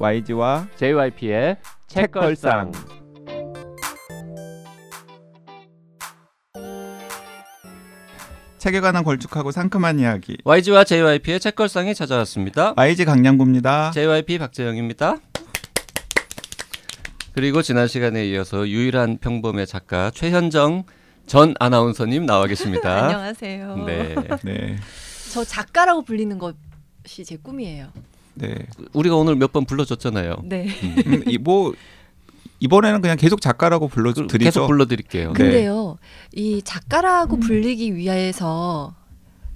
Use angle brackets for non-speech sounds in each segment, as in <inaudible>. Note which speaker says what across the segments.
Speaker 1: YG와
Speaker 2: JYP의 책걸상.
Speaker 1: 책에 관한 걸쭉하고 상큼한 이야기.
Speaker 2: YG와 JYP의 책걸상이 찾아왔습니다.
Speaker 1: YG 강량구입니다.
Speaker 2: JYP 박재영입니다. 그리고 지난 시간에 이어서 유일한 평범의 작가 최현정 전 아나운서님 나와 계십니다. <laughs>
Speaker 3: 안녕하세요.
Speaker 2: 네.
Speaker 1: 네,
Speaker 3: 저 작가라고 불리는 것이 제 꿈이에요.
Speaker 1: 네.
Speaker 2: 우리가 오늘 몇 번 불러줬잖아요.
Speaker 3: 네.
Speaker 1: 음, <laughs> 이, 뭐 이번에는 그냥 계속 작가라고
Speaker 2: 그-
Speaker 1: 불러드리죠.
Speaker 2: 계속 불러드릴게요.
Speaker 1: 네.
Speaker 3: 근데요, 이 작가라고 불리기 위해서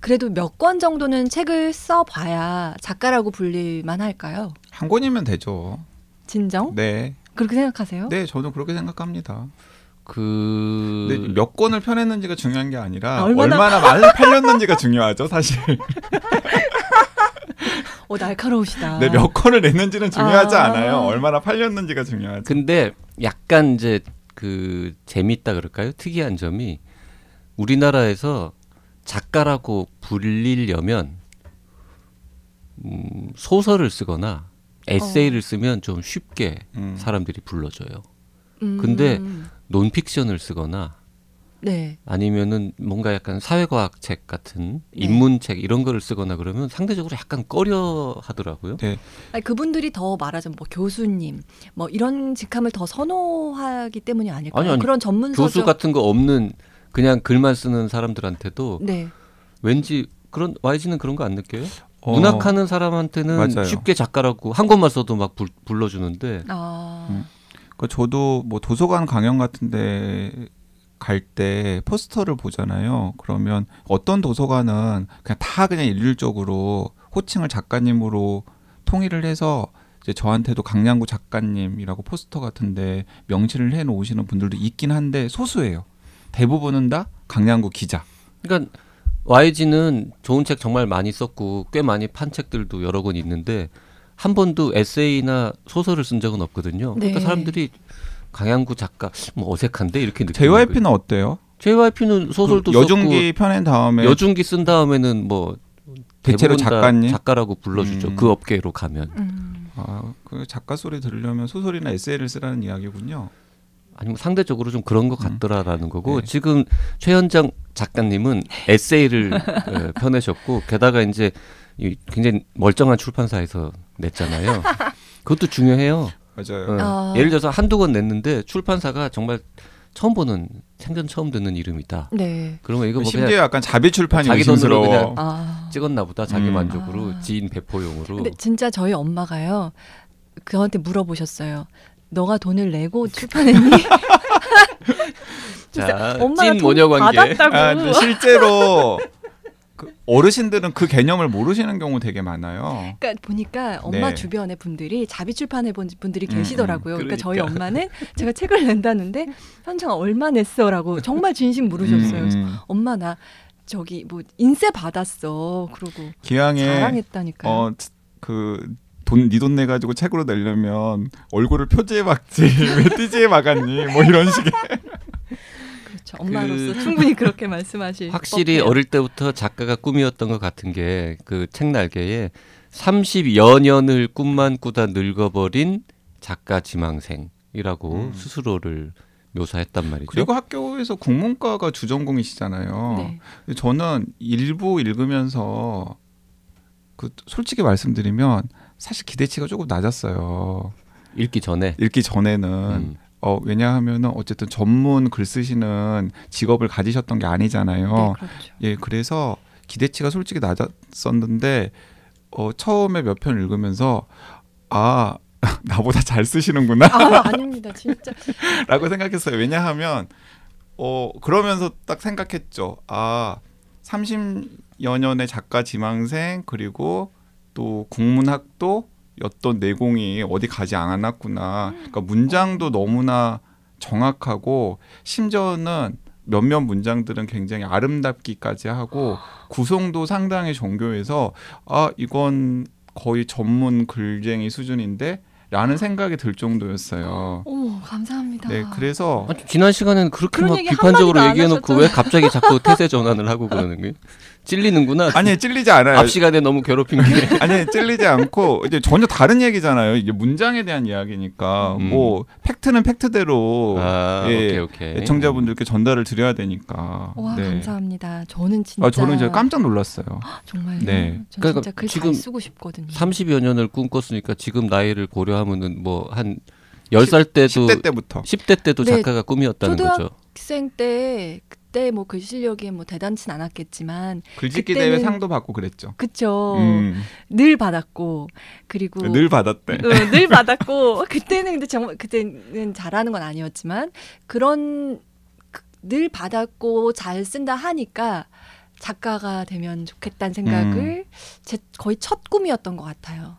Speaker 3: 그래도 몇 권 정도는 책을 써봐야 작가라고 불릴만 할까요?
Speaker 1: 한 권이면 되죠.
Speaker 3: 진정?
Speaker 1: 네,
Speaker 3: 그렇게 생각하세요?
Speaker 1: 네, 저는 그렇게 생각합니다.
Speaker 2: 그
Speaker 1: 몇 권을 펴냈는지가 중요한 게 아니라
Speaker 3: 아, 얼마나-
Speaker 1: 얼마나, 많이 팔렸는지가 중요하죠, 사실. <laughs> <laughs>
Speaker 3: 어 날카로우시다.
Speaker 1: 네, 몇 권을 냈는지는 중요하지
Speaker 3: 아.
Speaker 1: 않아요. 얼마나 팔렸는지가 중요하죠.
Speaker 2: 근데 약간 이제 그 재밌다 그럴까요? 특이한 점이 우리나라에서 작가라고 불리려면 음, 소설을 쓰거나 에세이를 쓰면 좀 쉽게
Speaker 1: 음.
Speaker 2: 사람들이 불러줘요.
Speaker 3: 음,
Speaker 2: 근데 논픽션을 쓰거나
Speaker 3: 네.
Speaker 2: 아니면은 뭔가 약간 사회과학 책 같은
Speaker 3: 네.
Speaker 2: 인문책 이런 거를 쓰거나 그러면 상대적으로 약간 꺼려 하더라고요.
Speaker 1: 네,
Speaker 3: 아니, 그분들이 더 말하자면 뭐 교수님, 뭐 이런 직함을 더 선호하기 때문이 아닐까요?
Speaker 2: 아니, 아니,
Speaker 3: 그런 전문
Speaker 2: 교수. 같은 거 없는 그냥 글만 쓰는 사람들한테도
Speaker 3: 네.
Speaker 2: 왠지 그런 YG는 그런 거 안 느껴요?
Speaker 1: 어,
Speaker 2: 문학하는 사람한테는
Speaker 1: 맞아요.
Speaker 2: 쉽게 작가라고 한 권만 써도 막 불, 불러주는데
Speaker 3: 아.
Speaker 1: 음. 그 저도 뭐 도서관 강연 같은데 갈 때 포스터를 보잖아요. 그러면 어떤 도서관은 그냥 다 그냥 일률적으로 호칭을 작가님으로 통일을 해서 이제 저한테도 강량구 작가님이라고 포스터 같은데 명시를 해 놓으시는 분들도 있긴 한데 소수예요. 대부분은 다 강량구 기자.
Speaker 2: 그러니까 YG는 좋은 책 정말 많이 썼고 꽤 많이 판 책들도 여러 권 있는데 한 번도 에세이나 소설을 쓴 적은 없거든요. 그러니까
Speaker 3: 네.
Speaker 2: 사람들이 강양구 작가 뭐 어색한데 이렇게 느끼는
Speaker 1: JYP는 어때요?
Speaker 2: JYP는 소설도
Speaker 1: 그 여중기 펴낸 다음에
Speaker 2: 여중기 쓴 다음에는 뭐
Speaker 1: 대체로 작가님?
Speaker 2: 작가라고 불러주죠.
Speaker 1: 음.
Speaker 2: 그 업계로 가면
Speaker 3: 음.
Speaker 1: 아, 그 작가 소리 들으려면 소설이나 에세이를 쓰라는 이야기군요.
Speaker 2: 아니면 상대적으로 좀 그런 것 같더라라는 거고
Speaker 1: 네.
Speaker 2: 지금 최현정 작가님은 에세이를 에, 펴내셨고 게다가 이제 이 굉장히 멀쩡한 출판사에서 냈잖아요. 그것도 중요해요.
Speaker 1: 맞아요.
Speaker 2: 어,
Speaker 3: 아.
Speaker 2: 예를 들어서 한두 권 냈는데 출판사가 정말 처음 보는 생전 처음 듣는 이름이다.
Speaker 3: 네.
Speaker 2: 그러면 이거 뭐
Speaker 1: 심지어 약간 자비 출판이
Speaker 2: 자기 돈으로
Speaker 1: 의심스러워.
Speaker 2: 그냥
Speaker 3: 아.
Speaker 2: 찍었나 보다 자기
Speaker 1: 음.
Speaker 2: 만족으로
Speaker 3: 아.
Speaker 2: 지인 배포용으로.
Speaker 3: 근데 진짜 저희 엄마가요. 그한테 물어보셨어요. 너가 돈을 내고 출판했니? <laughs>
Speaker 2: 자,
Speaker 3: 엄마가 찐돈
Speaker 2: 모녀 관계.
Speaker 3: 받았다고.
Speaker 1: 아, 실제로 <laughs> 그 어르신들은 그 개념을 모르시는 경우 되게 많아요.
Speaker 3: 그러니까 보니까 엄마
Speaker 1: 네.
Speaker 3: 주변에 분들이 자비 출판해 본 분들이
Speaker 1: 음,
Speaker 3: 계시더라고요.
Speaker 2: 음,
Speaker 3: 그러니까 저희
Speaker 2: 그러니까.
Speaker 3: 엄마는 제가 책을 낸다는데 현정아 얼마 냈어라고 정말 진심 물으셨어요. 그래서
Speaker 1: 음,
Speaker 3: 엄마 나 저기 뭐 인쇄 받았어. 그러고
Speaker 1: 기왕에
Speaker 3: 자랑했다니까요.
Speaker 1: 어 그 돈 네돈 내가지고 책으로 내려면 얼굴을 표지에 박지 <laughs> 왜 띠지에 박았니 뭐 이런 식의
Speaker 3: 그렇죠. 엄마로서 충분히 그렇게 말씀하실 <laughs>
Speaker 2: 확실히
Speaker 3: 법해요.
Speaker 2: 어릴 때부터 작가가 꿈이었던 것 같은 게 그 책 날개에 30여 년을 꿈만 꾸다 늙어버린 작가 지망생이라고
Speaker 1: 음.
Speaker 2: 스스로를 묘사했단 말이죠.
Speaker 1: 그리고 학교에서 국문과가 주전공이시잖아요.
Speaker 3: 네.
Speaker 1: 저는 일부 읽으면서 그 솔직히 말씀드리면 사실 기대치가 조금 낮았어요.
Speaker 2: 읽기 전에
Speaker 1: 읽기 전에는
Speaker 2: 음.
Speaker 1: 어 왜냐하면은 어쨌든 전문 글 쓰시는 직업을 가지셨던 게 아니잖아요.
Speaker 3: 네, 그렇죠.
Speaker 1: 예, 그래서 기대치가 솔직히 낮았었는데 어 처음에 몇 편 읽으면서 아 <laughs> 나보다 잘 쓰시는구나.
Speaker 3: 아, 아닙니다. 진짜. <laughs>
Speaker 1: 라고 생각했어요. 왜냐하면 어 그러면서 딱 생각했죠. 아 30여 년의 작가 지망생 그리고 또 국문학도 였던 내공이 어디 가지 않았구나. 그러니까 문장도 너무나 정확하고 심지어는 몇몇 문장들은 굉장히 아름답기까지 하고 구성도 상당히 정교해서 아 이건 거의 전문 글쟁이 수준인데 라는 생각이 들 정도였어요.
Speaker 3: 오 감사합니다.
Speaker 1: 네, 그래서
Speaker 2: 아니, 지난 시간에는 그렇게 막
Speaker 3: 얘기
Speaker 2: 비판적으로
Speaker 3: 한마디도 안
Speaker 2: 얘기해 놓고 왜 갑자기 자꾸 <laughs> 태세 전환을 하고 그러는 거예요? 찔리는구나.
Speaker 1: 아니 찔리지 않아요.
Speaker 2: 앞 시간에 너무 괴롭힌 게. <laughs>
Speaker 1: 아니 찔리지 않고 이제 전혀 다른 얘기잖아요. 이게 문장에 대한 이야기니까
Speaker 2: 음.
Speaker 1: 뭐 팩트는 팩트대로
Speaker 2: 아,
Speaker 1: 예,
Speaker 2: 오케이 오케이.
Speaker 1: 애청자분들께 전달을 드려야 되니까.
Speaker 3: 와
Speaker 1: 네.
Speaker 3: 감사합니다. 저는 진짜
Speaker 1: 아 저는 이제 깜짝 놀랐어요.
Speaker 3: 정말요.
Speaker 1: 네.
Speaker 3: 전
Speaker 2: 그러니까
Speaker 3: 진짜 글
Speaker 2: 지금
Speaker 3: 잘 쓰고 싶거든요.
Speaker 2: 30여 년을 꿈꿨으니까 지금 나이를 고려하면은 뭐한 10살 때도
Speaker 1: 10대 때부터.
Speaker 2: 10대 때도
Speaker 3: 네.
Speaker 2: 작가가 꿈이었다는
Speaker 3: 초등학-
Speaker 2: 거죠.
Speaker 3: 학생 때 그때 뭐 글 실력이 뭐 대단치 않았겠지만
Speaker 1: 글짓기
Speaker 3: 그때는-
Speaker 1: 대회 상도 받고 그랬죠.
Speaker 3: 그쵸
Speaker 1: 음,
Speaker 3: 늘 받았고 그리고
Speaker 1: 늘 받았대.
Speaker 3: 어, 늘 받았고 <laughs> 그때는 근데 정말 그때는 잘하는 건 아니었지만 그런 그- 늘 받았고 잘 쓴다 하니까 작가가 되면 좋겠다는 생각을 제 거의 첫 꿈이었던 것 같아요.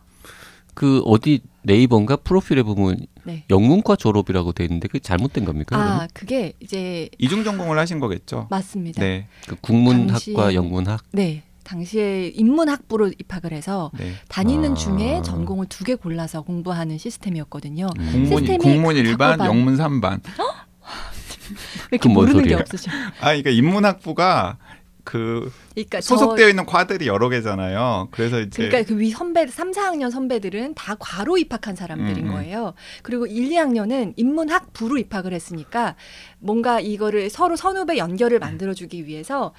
Speaker 2: 그 어디 네이버인가 프로필에 보면
Speaker 3: 네.
Speaker 2: 영문과 졸업이라고 돼 있는데 그게 잘못된 겁니까?
Speaker 3: 아
Speaker 2: 그러면?
Speaker 3: 그게 이제
Speaker 1: 이중 전공을 하신 거겠죠.
Speaker 3: 맞습니다.
Speaker 1: 네.
Speaker 2: 그 국문학과
Speaker 3: 당시에-
Speaker 2: 영문학
Speaker 3: 네. 당시에 인문학부로 입학을 해서
Speaker 1: 네.
Speaker 3: 다니는
Speaker 2: 아.
Speaker 3: 중에 전공을 두 개 골라서 공부하는 시스템이었거든요.
Speaker 2: 음.
Speaker 1: 공문
Speaker 3: 시스템이
Speaker 1: 공문 일반,
Speaker 3: 작업반.
Speaker 1: 영문 3반.
Speaker 3: 왜 이렇게 모르는 게? 없으셔.
Speaker 1: 아, 그러니까 인문학부가 그
Speaker 3: 그러니까 저-
Speaker 1: 소속되어 있는 과들이 여러 개잖아요. 그래서 이제
Speaker 3: 그러니까 그 위 선배 3, 4학년 선배들은 다 과로 입학한 사람들인
Speaker 1: 음, 음.
Speaker 3: 거예요. 그리고 1, 2학년은 인문학부로 입학을 했으니까 뭔가 이거를 서로 선후배 연결을 만들어 주기 위해서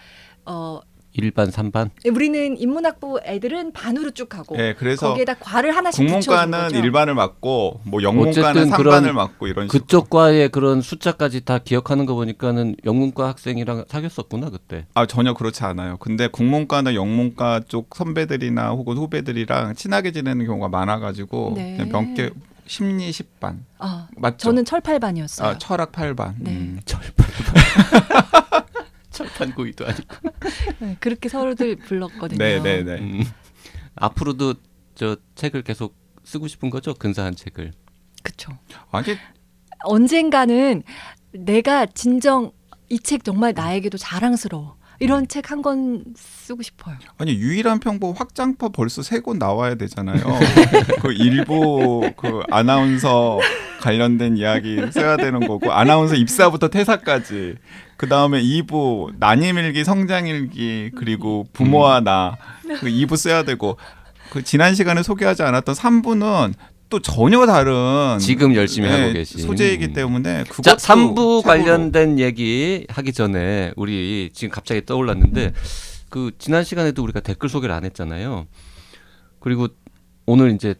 Speaker 3: 어
Speaker 2: 일반 삼반
Speaker 3: 우리는 인문학부 애들은 반으로 쭉 가고
Speaker 1: 예, 그래서
Speaker 3: 거기에다 과를 하나씩
Speaker 1: 국문과는
Speaker 3: 거죠.
Speaker 1: 일반을 맞고 뭐 영문과는
Speaker 2: 어쨌든
Speaker 1: 3반을
Speaker 2: 그런
Speaker 1: 맞고 이런 식으로.
Speaker 2: 그쪽 과의 그런 숫자까지 다 기억하는 거 보니까는 영문과 학생이랑 사귀었었구나 그때.
Speaker 1: 아 전혀 그렇지 않아요. 근데 국문과나 영문과 쪽 선배들이나 혹은 후배들이랑 친하게 지내는 경우가 많아가지고
Speaker 3: 네.
Speaker 1: 그냥 몇개 심리 10반
Speaker 3: 아,
Speaker 1: 맞죠?
Speaker 3: 저는 철팔반이었어요.
Speaker 1: 아, 철학 8반.
Speaker 3: 네.
Speaker 1: 음.
Speaker 2: 철판 <laughs> 철판 고의도 아니고. <laughs>
Speaker 3: 네, 그렇게 서로들 불렀거든요.
Speaker 1: 네, 네, 네.
Speaker 2: 음. 앞으로도 저 책을 계속 쓰고 싶은 거죠 근사한 책을.
Speaker 3: 그쵸.
Speaker 1: 아니
Speaker 3: 언젠가는 내가 진정 이 책 정말 나에게도 자랑스러워. 이런 책한 권 쓰고 싶어요.
Speaker 1: 아니 유일한 평범 확장법 벌써 세 권 나와야 되잖아요. <laughs> 그 일부 그 아나운서 관련된 이야기 써야 되는 거고 아나운서 입사부터 퇴사까지 그 다음에 2부 난임일기 성장일기 그리고 부모와 나 그 2부 써야 되고 그 지난 시간에 소개하지 않았던 3부는 또 전혀 다른
Speaker 2: 지금 열심히
Speaker 1: 네,
Speaker 2: 하고 계신
Speaker 1: 소재이기 때문에
Speaker 2: 자, 3부
Speaker 1: 책으로.
Speaker 2: 관련된 얘기 하기 전에 우리 지금 갑자기 떠올랐는데 그 지난 시간에도 우리가 댓글 소개를 안 했잖아요. 그리고 오늘 이제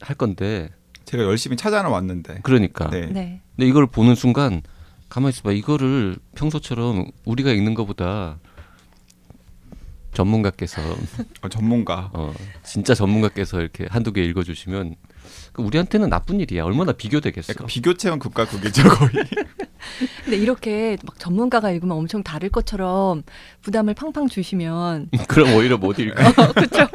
Speaker 2: 할 건데
Speaker 1: 제가 열심히 찾아는 왔는데
Speaker 2: 그러니까
Speaker 1: 네.
Speaker 3: 네.
Speaker 2: 근데 이걸 보는 순간 가만히 있어봐 이거를 평소처럼 우리가 읽는 것보다 전문가께서
Speaker 1: 어, 전문가 <laughs>
Speaker 2: 어, 진짜 전문가께서 이렇게 한두 개 읽어주시면 그 우리한테는 나쁜 일이야 얼마나 비교되겠어
Speaker 1: 약간 비교 체험 극과 극이죠 거의. <laughs>
Speaker 3: 근데 이렇게 막 전문가가 읽으면 엄청 다를 것처럼 부담을 팡팡 주시면 <laughs>
Speaker 2: 그럼 오히려 못 읽어
Speaker 3: 그렇죠.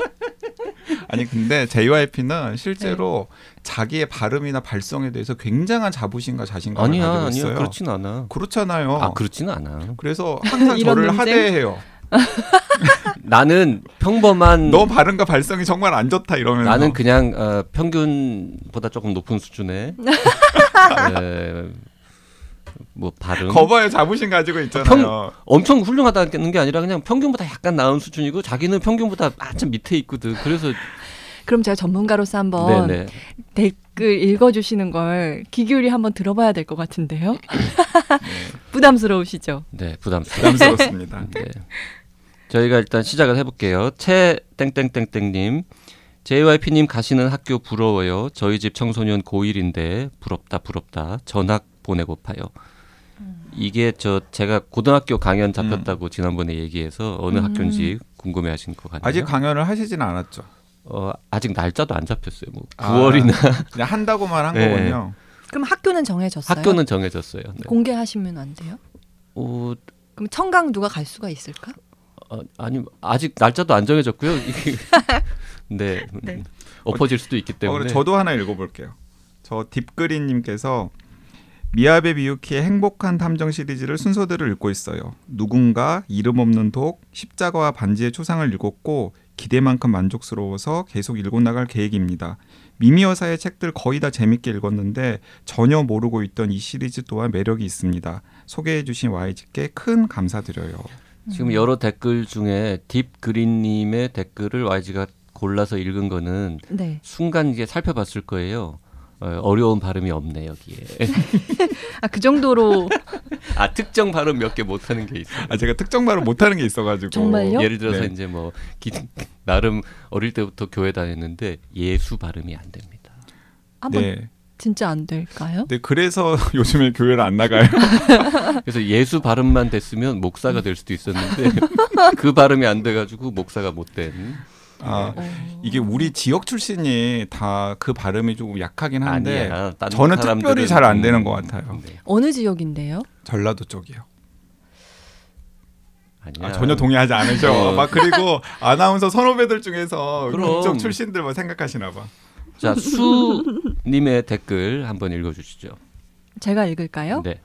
Speaker 1: 아니 근데 JYP는 실제로 자기의 발음이나 발성에 대해서 굉장한 자부심과 자신감을
Speaker 2: 아니야
Speaker 1: 가지고
Speaker 2: 아니야
Speaker 1: 있어요.
Speaker 2: 그렇진 않아
Speaker 1: 그렇잖아요.
Speaker 2: 아 그렇지는 않아
Speaker 1: 그래서 <laughs> 항상 저를
Speaker 3: 논쟁?
Speaker 1: 하대해요. <laughs>
Speaker 2: 나는 평범한
Speaker 1: 너 발음과 발성이 정말 안 좋다 이러면서
Speaker 2: 나는 그냥 어, 평균보다 조금 높은 수준의 에, <laughs> 뭐 발음
Speaker 1: 거봐요 자부심 가지고 있잖아요.
Speaker 2: 엄청 훌륭하다는 게 아니라 그냥 평균보다 약간 나은 수준이고 자기는 평균보다 한참 밑에 있거든. 그래서
Speaker 3: 그럼 제가 전문가로서 한번
Speaker 2: 네네.
Speaker 3: 댓글 읽어주시는 걸 기교리 한번 들어봐야 될 것 같은데요. <laughs> <laughs> 부담스러우시죠?
Speaker 2: 네 부담스러워.
Speaker 1: 부담스럽습니다. <laughs>
Speaker 2: 네. 저희가 일단 시작을 해볼게요. 채 땡땡땡땡님, JYP님 가시는 학교 부러워요. 저희 집 청소년 고1인데 부럽다 부럽다. 전학 보내고파요. 이게 저 제가 고등학교 강연 잡혔다고 지난번에 얘기해서 어느
Speaker 3: 음.
Speaker 2: 학교인지 궁금해하신 것 같네요.
Speaker 1: 아직 강연을 하시지는 않았죠.
Speaker 2: 어, 아직 날짜도 안 잡혔어요. 뭐
Speaker 1: 아.
Speaker 2: 9월이나
Speaker 1: 그냥 한다고만 한 <laughs>
Speaker 2: 네.
Speaker 1: 거군요.
Speaker 3: 그럼 학교는 정해졌어요?
Speaker 2: 학교는 정해졌어요. 네.
Speaker 3: 공개하시면 안 돼요?
Speaker 2: 어,
Speaker 3: 그럼 청강 누가 갈 수가 있을까?
Speaker 2: 어, 아니 아직 날짜도 안 정해졌고요. <laughs> 네,
Speaker 3: 네.
Speaker 2: 엎어질 수도 있기
Speaker 1: 어,
Speaker 2: 때문에.
Speaker 1: 그럼 저도 하나 읽어볼게요. 저 딥그린님께서 미야베 미유키의 행복한 탐정 시리즈를 순서대로 읽고 있어요. 누군가 이름 없는 독, 십자가와 반지의 초상을 읽었고 기대만큼 만족스러워서 계속 읽어 나갈 계획입니다. 미미 여사의 책들 거의 다 재밌게 읽었는데 전혀 모르고 있던 이 시리즈 또한 매력이 있습니다. 소개해 주신 YG께 큰 감사드려요.
Speaker 2: 지금 여러 댓글 중에 딥그린님의 댓글을 YG가 골라서 읽은 거는
Speaker 3: 네.
Speaker 2: 순간 이게 살펴봤을 거예요. 어, 어려운 발음이 없네 여기에. <laughs>
Speaker 3: 아 그 정도로 <laughs>
Speaker 2: 아 특정 발음 몇 개 못하는 게 있어요.
Speaker 1: 아 제가 특정 발음 못하는 게 있어가지고
Speaker 3: 정말요?
Speaker 2: 예를 들어서
Speaker 1: 네.
Speaker 2: 이제 뭐 기, 나름 어릴 때부터 교회 다녔는데 예수 발음이 안 됩니다.
Speaker 3: 한번
Speaker 1: 네.
Speaker 3: 진짜 안 될까요?
Speaker 1: 네 그래서 <laughs> 요즘에 교회를 안 나가요.
Speaker 2: 그래서 예수 발음만 됐으면 목사가 될 수도 있었는데 그 발음이 안 돼가지고 목사가 못 된.
Speaker 1: 아
Speaker 3: 어.
Speaker 1: 이게 우리 지역 출신이 다 그 발음이 조금 약하긴 한데
Speaker 2: 아니야. 딴
Speaker 1: 저는
Speaker 2: 사람들은-
Speaker 1: 특별히 잘 안 되는 것 같아요.
Speaker 2: 네.
Speaker 3: 어느 지역인데요?
Speaker 1: 전라도 쪽이요.
Speaker 2: 아니야.
Speaker 1: 아, 전혀 동의하지 않으셔.
Speaker 2: 어.
Speaker 1: 막 그리고 <laughs> 아나운서 선후배들 중에서. 그쪽 출신들만 생각하시나 봐.
Speaker 2: 자 수님의 댓글 한번 읽어주시죠.
Speaker 3: 제가 읽을까요?
Speaker 2: 네.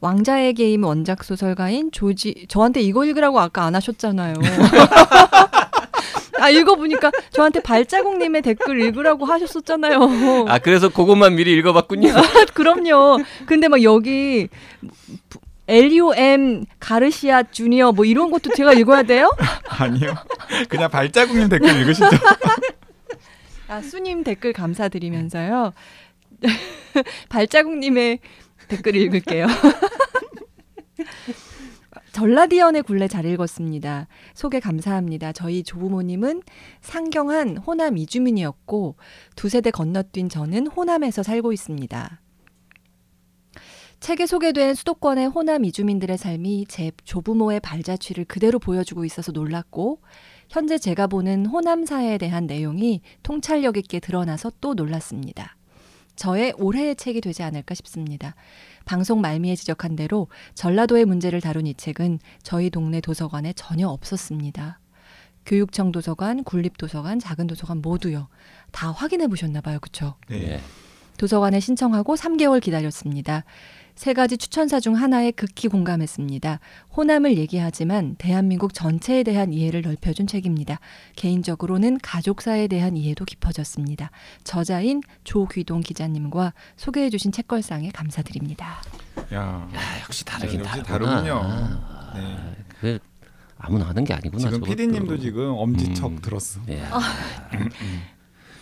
Speaker 3: 왕자의 게임 원작 소설가인 조지 저한테 이거 읽으라고 아까 안 하셨잖아요. <laughs> 아 읽어보니까 저한테 발자국님의 댓글 읽으라고 하셨었잖아요.
Speaker 2: 아 그래서 그것만 미리 읽어봤군요.
Speaker 3: 그럼요. 근데 막 여기 L.U.M. 가르시아 주니어 뭐 이런 것도 제가 읽어야 돼요?
Speaker 1: 아니요. 그냥 발자국님 댓글 읽으시죠.
Speaker 3: 아 수님 댓글 감사드리면서요. <laughs> 발자국님의 댓글 읽을게요. 전라디언의 굴레 잘 읽었습니다. 소개 감사합니다. 저희 조부모님은 상경한 호남 이주민이었고 두 세대 건너뛴 저는 호남에서 살고 있습니다. 책에 소개된 수도권의 호남 이주민들의 삶이 제 조부모의 발자취를 그대로 보여주고 있어서 놀랐고 현재 제가 보는 호남 사회에 대한 내용이 통찰력 있게 드러나서 또 놀랐습니다. 저의 올해의 책이 되지 않을까 싶습니다. 방송 말미에 지적한 대로 전라도의 문제를 다룬 이 책은 저희 동네 도서관에 전혀 없었습니다. 교육청 도서관, 군립도서관, 작은 도서관 모두요. 다 확인해 보셨나 봐요. 그쵸?
Speaker 2: 네.
Speaker 3: 도서관에 신청하고 3개월 기다렸습니다. 세 가지 추천사 중 하나에 극히 공감했습니다. 호남을 얘기하지만 대한민국 전체에 대한 이해를 넓혀준 책입니다. 개인적으로는 가족사에 대한 이해도 깊어졌습니다. 저자인 조귀동 기자님과 소개해주신 책걸상에 감사드립니다.
Speaker 1: 야,
Speaker 2: 야, 역시 다르긴
Speaker 1: 역시
Speaker 2: 다르구나.
Speaker 1: 다르군요. 네.
Speaker 2: 그 아무나 하는 게 아니구나.
Speaker 1: 지금
Speaker 2: 저것도.
Speaker 1: PD님도 지금 엄지척
Speaker 2: 음.
Speaker 1: 들었어.
Speaker 2: 예.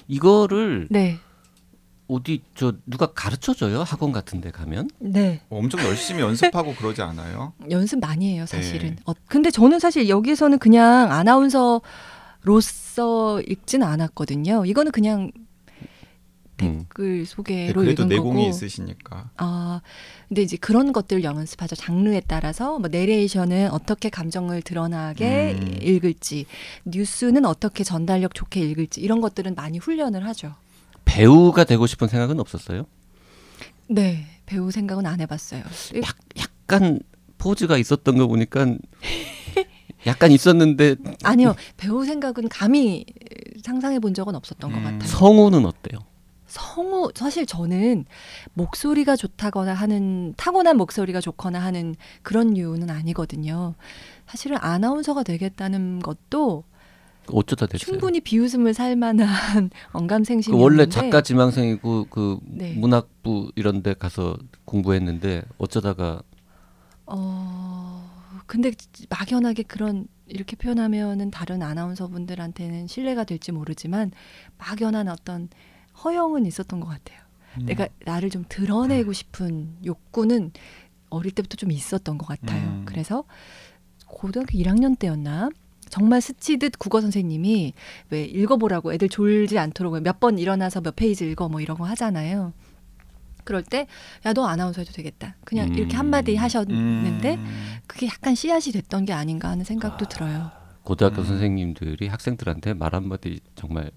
Speaker 2: 이거를
Speaker 3: 네,
Speaker 2: 어디 저 누가 가르쳐 줘요? 학원 같은 데 가면?
Speaker 3: 네.
Speaker 1: 엄청 열심히 연습하고 그러지 않아요? <laughs>
Speaker 3: 연습 많이 해요, 사실은.
Speaker 1: 네.
Speaker 3: 어, 근데 저는 사실 여기에서는 그냥 아나운서로서 읽지는 않았거든요. 이거는 그냥
Speaker 2: 음.
Speaker 3: 댓글
Speaker 1: 네,
Speaker 3: 소개로
Speaker 1: 그래도
Speaker 3: 읽은
Speaker 1: 내공이
Speaker 3: 거고.
Speaker 1: 있으시니까.
Speaker 3: 아, 근데 이제 그런 것들을 연습하죠. 장르에 따라서 뭐 내레이션은 어떻게 감정을 드러나게
Speaker 1: 음.
Speaker 3: 읽을지, 뉴스는 어떻게 전달력 좋게 읽을지 이런 것들은 많이 훈련을 하죠.
Speaker 2: 배우가 되고 싶은 생각은 없었어요?
Speaker 3: 네, 배우 생각은 안 해봤어요.
Speaker 2: 약, 약간 포즈가 있었던 거 보니까 약간 있었는데
Speaker 3: 아니요, 배우 생각은 감히 상상해 본 적은 없었던 것
Speaker 1: 음.
Speaker 3: 같아요.
Speaker 2: 성우는 어때요?
Speaker 3: 성우 사실 저는 목소리가 좋다거나 하는 타고난 목소리가 좋거나 하는 그런 이유는 아니거든요. 사실은 아나운서가 되겠다는 것도
Speaker 2: 어쩌다 됐어요?
Speaker 3: 충분히 비웃음을 살 만한 <laughs>
Speaker 2: 그
Speaker 3: 언감생심이었는데
Speaker 2: 원래 작가 지망생이고 그
Speaker 3: 네.
Speaker 2: 문학부 이런 데 가서 공부했는데 어쩌다가
Speaker 3: 어 근데 막연하게 그런 이렇게 표현하면은 다른 아나운서 분들한테는 신뢰가 될지 모르지만 막연한 어떤 허영은 있었던 것 같아요.
Speaker 1: 음.
Speaker 3: 내가 나를 좀 드러내고 싶은 욕구는 어릴 때부터 좀 있었던 것 같아요.
Speaker 1: 음.
Speaker 3: 그래서 고등학교 1학년 때였나 정말 스치듯 국어 선생님이 왜 읽어보라고 애들 졸지 않도록 몇 번 일어나서 몇 페이지 읽어 뭐 이런 거 하잖아요. 그럴 때 야 너 아나운서 해도 되겠다. 그냥 이렇게
Speaker 2: 음.
Speaker 3: 한마디 하셨는데
Speaker 1: 음.
Speaker 3: 그게 약간 씨앗이 됐던 게 아닌가 하는 생각도 들어요.
Speaker 2: 고등학교
Speaker 1: 음.
Speaker 2: 선생님들이 학생들한테 말 한마디 정말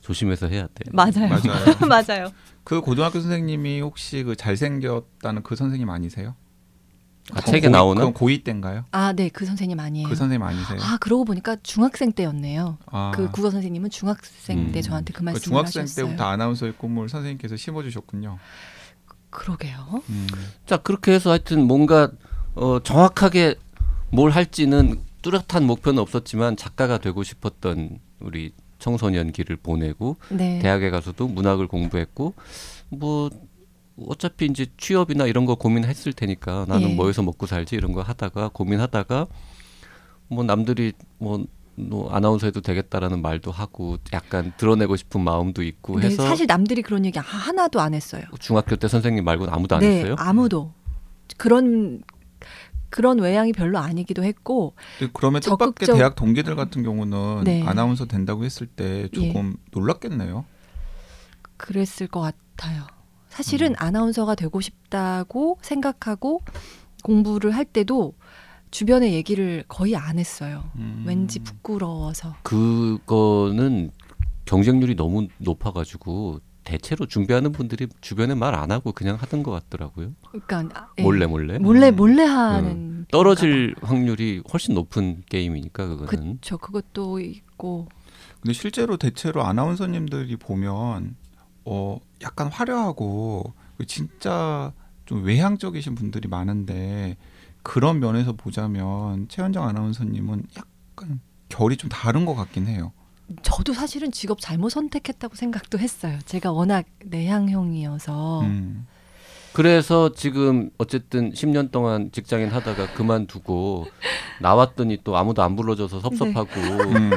Speaker 2: 조심해서 해야 돼.
Speaker 3: 맞아요.
Speaker 1: 맞아요. <laughs>
Speaker 3: 맞아요.
Speaker 1: 그 고등학교 선생님이 혹시 그 잘생겼다는 그 선생님 아니세요?
Speaker 2: 아,
Speaker 1: 고-
Speaker 2: 책에
Speaker 1: 고이-
Speaker 2: 나오는?
Speaker 1: 그건 고2 때인가요?
Speaker 3: 아, 네, 그 선생님 아니에요.
Speaker 1: 그 선생님 아니세요?
Speaker 3: 아, 그러고 보니까 중학생 때였네요.
Speaker 1: 아,
Speaker 3: 그 국어 선생님은 중학생 때
Speaker 2: 음.
Speaker 3: 저한테
Speaker 1: 그그
Speaker 3: 말씀을
Speaker 1: 중학생
Speaker 3: 하셨어요.
Speaker 1: 때부터 아나운서의 꿈을 선생님께서 심어주셨군요.
Speaker 3: 그러게요.
Speaker 1: 음.
Speaker 2: 자 그렇게 해서 하여튼 뭔가 어, 정확하게 뭘 할지는 뚜렷한 목표는 없었지만 작가가 되고 싶었던 우리 청소년기를 보내고
Speaker 3: 네.
Speaker 2: 대학에 가서도 문학을 공부했고 뭐 어차피 이제 취업이나 이런 거 고민했을 테니까 나는
Speaker 3: 예.
Speaker 2: 뭐해서 먹고 살지 이런 거 하다가 고민하다가 뭐 남들이 뭐, 뭐 아나운서 해도 되겠다라는 말도 하고 약간 드러내고 싶은 마음도 있고
Speaker 3: 네,
Speaker 2: 해서
Speaker 3: 사실 남들이 그런 얘기 하나도 안 했어요.
Speaker 2: 중학교 때 선생님 말고는 아무도 안
Speaker 3: 네,
Speaker 2: 했어요.
Speaker 3: 아무도 그런 그런 외향이 별로 아니기도 했고
Speaker 1: 근데 그러면 뜻밖의
Speaker 3: 적극적-
Speaker 1: 대학 동기들 같은 경우는
Speaker 3: 네.
Speaker 1: 아나운서 된다고 했을 때 조금 놀랐겠네요.
Speaker 3: 그랬을 것 같아요. 사실은
Speaker 1: 음.
Speaker 3: 아나운서가 되고 싶다고 생각하고 공부를 할 때도 주변에 얘기를 거의 안 했어요.
Speaker 1: 음.
Speaker 3: 왠지 부끄러워서.
Speaker 2: 그거는 경쟁률이 너무 높아가지고 대체로 준비하는 분들이 주변에 말 안 하고 그냥 하던 것 같더라고요.
Speaker 3: 그러니까 아, 예.
Speaker 2: 몰래 몰래
Speaker 3: 몰래
Speaker 1: 음.
Speaker 3: 몰래 하는
Speaker 2: 떨어질 확률이 훨씬 높은 게임이니까 그거는
Speaker 3: 그렇죠. 그것도 있고
Speaker 1: 근데 실제로 대체로 아나운서님들이 보면 어 약간 화려하고 진짜 좀 외향적이신 분들이 많은데 그런 면에서 보자면 최현정 아나운서님은 약간 결이 좀 다른 것 같긴 해요.
Speaker 3: 저도 사실은 직업 잘못 선택했다고 생각도 했어요. 제가 워낙 내향형이어서
Speaker 1: 음.
Speaker 2: 그래서 지금 어쨌든 10년 동안 직장인 하다가 그만두고 나왔더니 또 아무도 안 불러줘서 섭섭하고
Speaker 1: 음.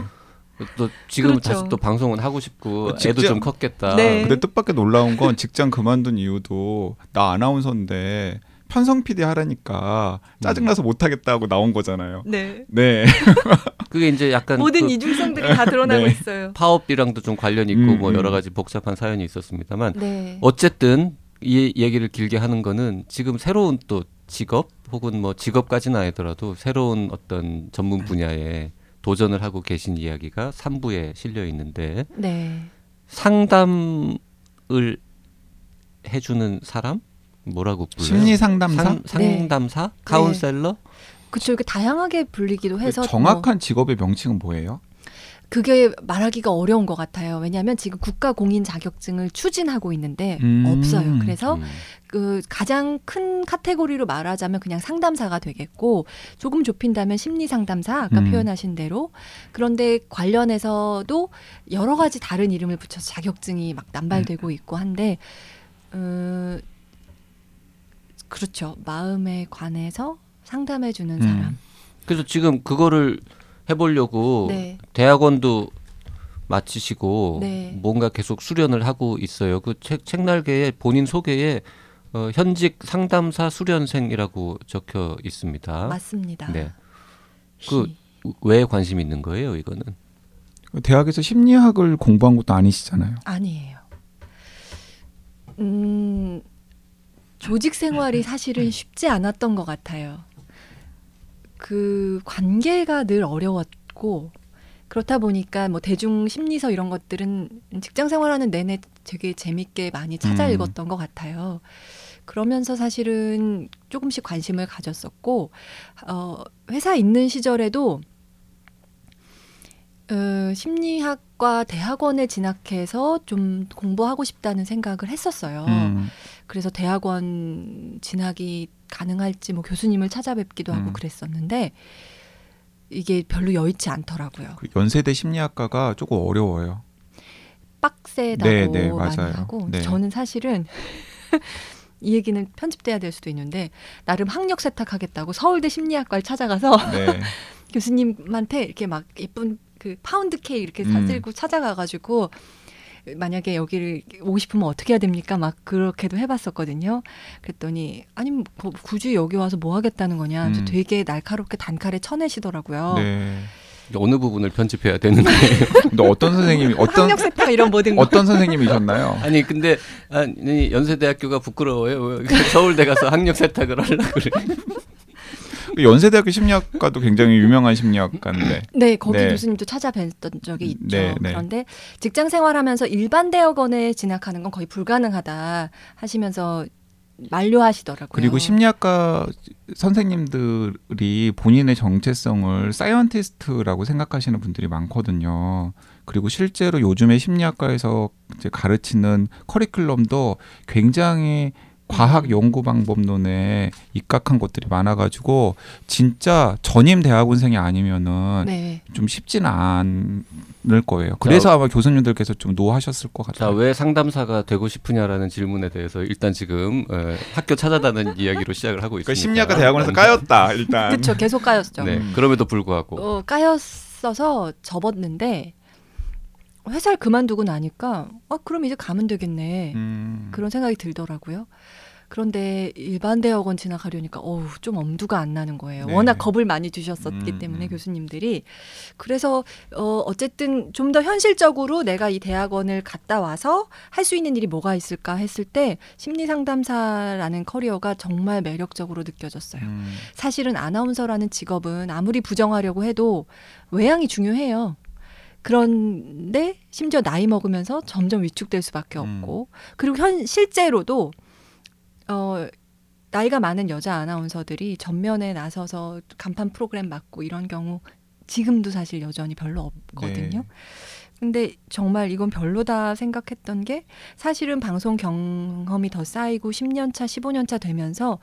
Speaker 2: 또 지금
Speaker 3: 그렇죠.
Speaker 2: 다시 또 방송은 하고 싶고
Speaker 1: 어,
Speaker 2: 애도
Speaker 1: 직장-
Speaker 2: 좀 컸겠다.
Speaker 3: 네.
Speaker 1: 근데 뜻밖의 놀라운 건 직장 그만둔 이유도 나 아나운서인데 편성 PD 하라니까 짜증나서 못하겠다 하고 나온 거잖아요.
Speaker 3: 네.
Speaker 1: 네. <laughs>
Speaker 2: 그게 이제 약간
Speaker 3: 모든
Speaker 2: 그
Speaker 3: 이중성들이 다 드러나고 <laughs>
Speaker 1: 네.
Speaker 3: 있어요.
Speaker 2: 파업이랑도 좀 관련이 있고
Speaker 1: 음,
Speaker 2: 뭐
Speaker 1: 음.
Speaker 2: 여러 가지 복잡한 사연이 있었습니다만
Speaker 3: 네.
Speaker 2: 어쨌든 이 얘기를 길게 하는 거는 지금 새로운 또 직업 혹은 뭐 직업까지는 아니더라도 새로운 어떤 전문 분야에 도전을 하고 계신 이야기가 3부에 실려 있는데
Speaker 3: 네.
Speaker 2: 상담을 해주는 사람 뭐라고 불러요?
Speaker 1: 심리 상담사
Speaker 2: 상, 상담사, 카운셀러?
Speaker 3: 그쵸 이렇게 다양하게 불리기도 해서 뭐
Speaker 1: 정확한 직업의 명칭은 뭐예요?
Speaker 3: 그게 말하기가 어려운 것 같아요. 왜냐하면 지금 국가 공인 자격증을 추진하고 있는데
Speaker 1: 음.
Speaker 3: 없어요. 그래서
Speaker 2: 음.
Speaker 3: 그 가장 큰 카테고리로 말하자면 그냥 상담사가 되겠고 조금 좁힌다면 심리 상담사 아까
Speaker 1: 음.
Speaker 3: 표현하신 대로 그런데 관련해서도 여러 가지 다른 이름을 붙여서 자격증이 막 남발되고 있고 한데 어, 그렇죠 마음에 관해서 상담해 주는
Speaker 1: 음.
Speaker 3: 사람
Speaker 2: 그래서 지금 그거를 해보려고
Speaker 3: 네
Speaker 2: 대학원도 마치시고
Speaker 3: 네.
Speaker 2: 뭔가 계속 수련을 하고 있어요. 그 책 책날개에 본인 소개에 어, 현직 상담사 수련생이라고 적혀 있습니다.
Speaker 3: 맞습니다.
Speaker 2: 네. 그
Speaker 3: 히.
Speaker 2: 왜 관심 있는 거예요, 이거는?
Speaker 1: 대학에서 심리학을 공부한 것도 아니시잖아요.
Speaker 3: 아니에요. 음, 조직 생활이 사실은 쉽지 않았던 것 같아요. 그 관계가 늘 어려웠고 그렇다 보니까 뭐 대중 심리서 이런 것들은 직장 생활하는 내내 되게 재밌게 많이 찾아
Speaker 1: 음.
Speaker 3: 읽었던 것 같아요. 그러면서 사실은 조금씩 관심을 가졌었고 어, 회사 있는 시절에도 어, 심리학과 대학원에 진학해서 좀 공부하고 싶다는 생각을 했었어요.
Speaker 1: 음.
Speaker 3: 그래서 대학원 진학이 가능할지 뭐 교수님을 찾아뵙기도 하고
Speaker 1: 음.
Speaker 3: 그랬었는데 이게 별로 여의치 않더라고요.
Speaker 1: 그 연세대 심리학과가 조금 어려워요.
Speaker 3: 빡세다고
Speaker 1: 네, 네,
Speaker 3: 많이
Speaker 1: 맞아요.
Speaker 3: 하고
Speaker 1: 네.
Speaker 3: 저는 사실은 <laughs> 이 얘기는 편집돼야 될 수도 있는데 나름 학력 세탁하겠다고 서울대 심리학과를 찾아가서
Speaker 1: 네. <laughs>
Speaker 3: 교수님한테 이렇게 막 예쁜 그 파운드 케이크 이렇게
Speaker 1: 음.
Speaker 3: 사들고 찾아가가지고 만약에 여기를 오고 싶으면 어떻게 해야 됩니까? 막 그렇게도 해봤었거든요. 그랬더니 아니 뭐 굳이 여기 와서 뭐 하겠다는 거냐?
Speaker 1: 음.
Speaker 3: 되게 날카롭게 단칼에 쳐내시더라고요.
Speaker 1: 네.
Speaker 2: 어느 부분을 편집해야 되는 거예요? <laughs>
Speaker 1: 근데 어떤 선생님이 어떤
Speaker 3: 학력 세탁 이런 모든 거.
Speaker 1: 어떤 선생님이셨나요?
Speaker 2: 아니 근데 아니 연세대학교가 부끄러워요. 왜 서울대 가서 학력 세탁을 하려고 그래.
Speaker 1: 그 연세대학교 심리학과도 굉장히 유명한 심리학과인데.
Speaker 3: 네, 거기
Speaker 1: 네.
Speaker 3: 교수님도 찾아뵀던 적이 있죠.
Speaker 1: 네, 네.
Speaker 3: 그런데 직장 생활하면서 일반 대학원에 진학하는 건 거의 불가능하다 하시면서 만류하시더라고요.
Speaker 1: 그리고 심리학과 선생님들이 본인의 정체성을 scientist라고 생각하시는 분들이 많거든요. 그리고 실제로 요즘에 심리학과에서 이제 가르치는 커리큘럼도 굉장히 과학 연구 방법론에 입각한 것들이 많아가지고 진짜 전임 대학원생이 아니면은
Speaker 3: 네.
Speaker 1: 좀 쉽지는 않을 거예요. 그래서 아마 교수님들께서 좀 노하셨을 것
Speaker 2: 자,
Speaker 1: 같아요.
Speaker 2: 왜 상담사가 되고 싶으냐라는 질문에 대해서 일단 지금 에, 학교 찾아다는 <laughs> 이야기로 시작을 하고
Speaker 1: 그러니까
Speaker 2: 있습니다.
Speaker 1: 심리학과 대학원에서 까였다 일단.
Speaker 3: 그렇죠. 계속 까였죠.
Speaker 2: 네,
Speaker 1: 음.
Speaker 2: 그럼에도 불구하고
Speaker 3: 어, 까였어서 접었는데 회사를 그만두고 나니까 아 그럼 이제 가면 되겠네
Speaker 1: 음.
Speaker 3: 그런 생각이 들더라고요. 그런데 일반 대학원 지나가려니까 어우 좀 엄두가 안 나는 거예요.
Speaker 1: 네.
Speaker 3: 워낙 겁을 많이 주셨었기
Speaker 1: 음,
Speaker 3: 때문에
Speaker 1: 음.
Speaker 3: 교수님들이 그래서 어 어쨌든 좀 더 현실적으로 내가 이 대학원을 갔다 와서 할 수 있는 일이 뭐가 있을까 했을 때 심리 상담사라는 커리어가 정말 매력적으로 느껴졌어요.
Speaker 1: 음.
Speaker 3: 사실은 아나운서라는 직업은 아무리 부정하려고 해도 외향이 중요해요. 그런데 심지어 나이 먹으면서 점점 위축될 수밖에
Speaker 1: 음.
Speaker 3: 없고 그리고 현 실제로도 어 나이가 많은 여자 아나운서들이 전면에 나서서 간판 프로그램 맡고 이런 경우 지금도 사실 여전히 별로 없거든요.
Speaker 1: 네.
Speaker 3: 근데 정말 이건 별로다 생각했던 게 사실은 방송 경험이 더 쌓이고 10년 차, 15년 차 되면서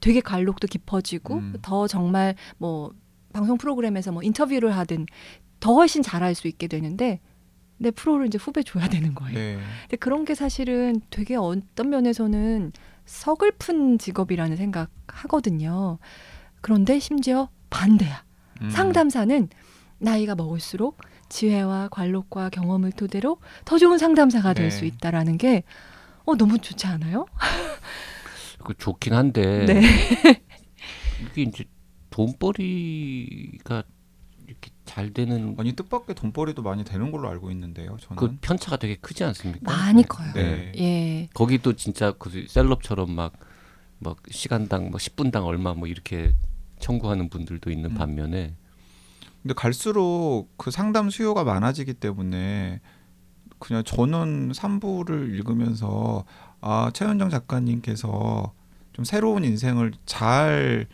Speaker 3: 되게 관록도 깊어지고
Speaker 1: 음.
Speaker 3: 더 정말 뭐 방송 프로그램에서 뭐 인터뷰를 하든 더 훨씬 잘할 수 있게 되는데 내 프로를 이제 후배 줘야 되는 거예요.
Speaker 1: 네.
Speaker 3: 근데 그런 게 사실은 되게 어떤 면에서는 서글픈 직업이라는 생각 하거든요. 그런데 심지어 반대야.
Speaker 1: 음.
Speaker 3: 상담사는 나이가 먹을수록 지혜와 관록과 경험을 토대로 더 좋은 상담사가 될
Speaker 1: 네.
Speaker 3: 수 있다라는 게 어, 너무 좋지 않아요? <laughs>
Speaker 2: 그 좋긴 한데
Speaker 3: 네.
Speaker 2: 이게 이제 돈벌이가 잘 되는
Speaker 1: 아니 뜻밖의 돈벌이도 많이 되는 걸로 알고 있는데요. 저는.
Speaker 2: 그 편차가 되게 크지 않습니까?
Speaker 3: 많이 커요.
Speaker 1: 네.
Speaker 3: 예.
Speaker 2: 거기도 진짜 그 셀럽처럼 막, 막 시간당 뭐 10분당 얼마 뭐 이렇게 청구하는 분들도 있는
Speaker 1: 음.
Speaker 2: 반면에
Speaker 1: 근데 갈수록 그 상담 수요가 많아지기 때문에 그냥 저는 3부를 읽으면서 아 최현정 작가님께서 좀 새로운 인생을 잘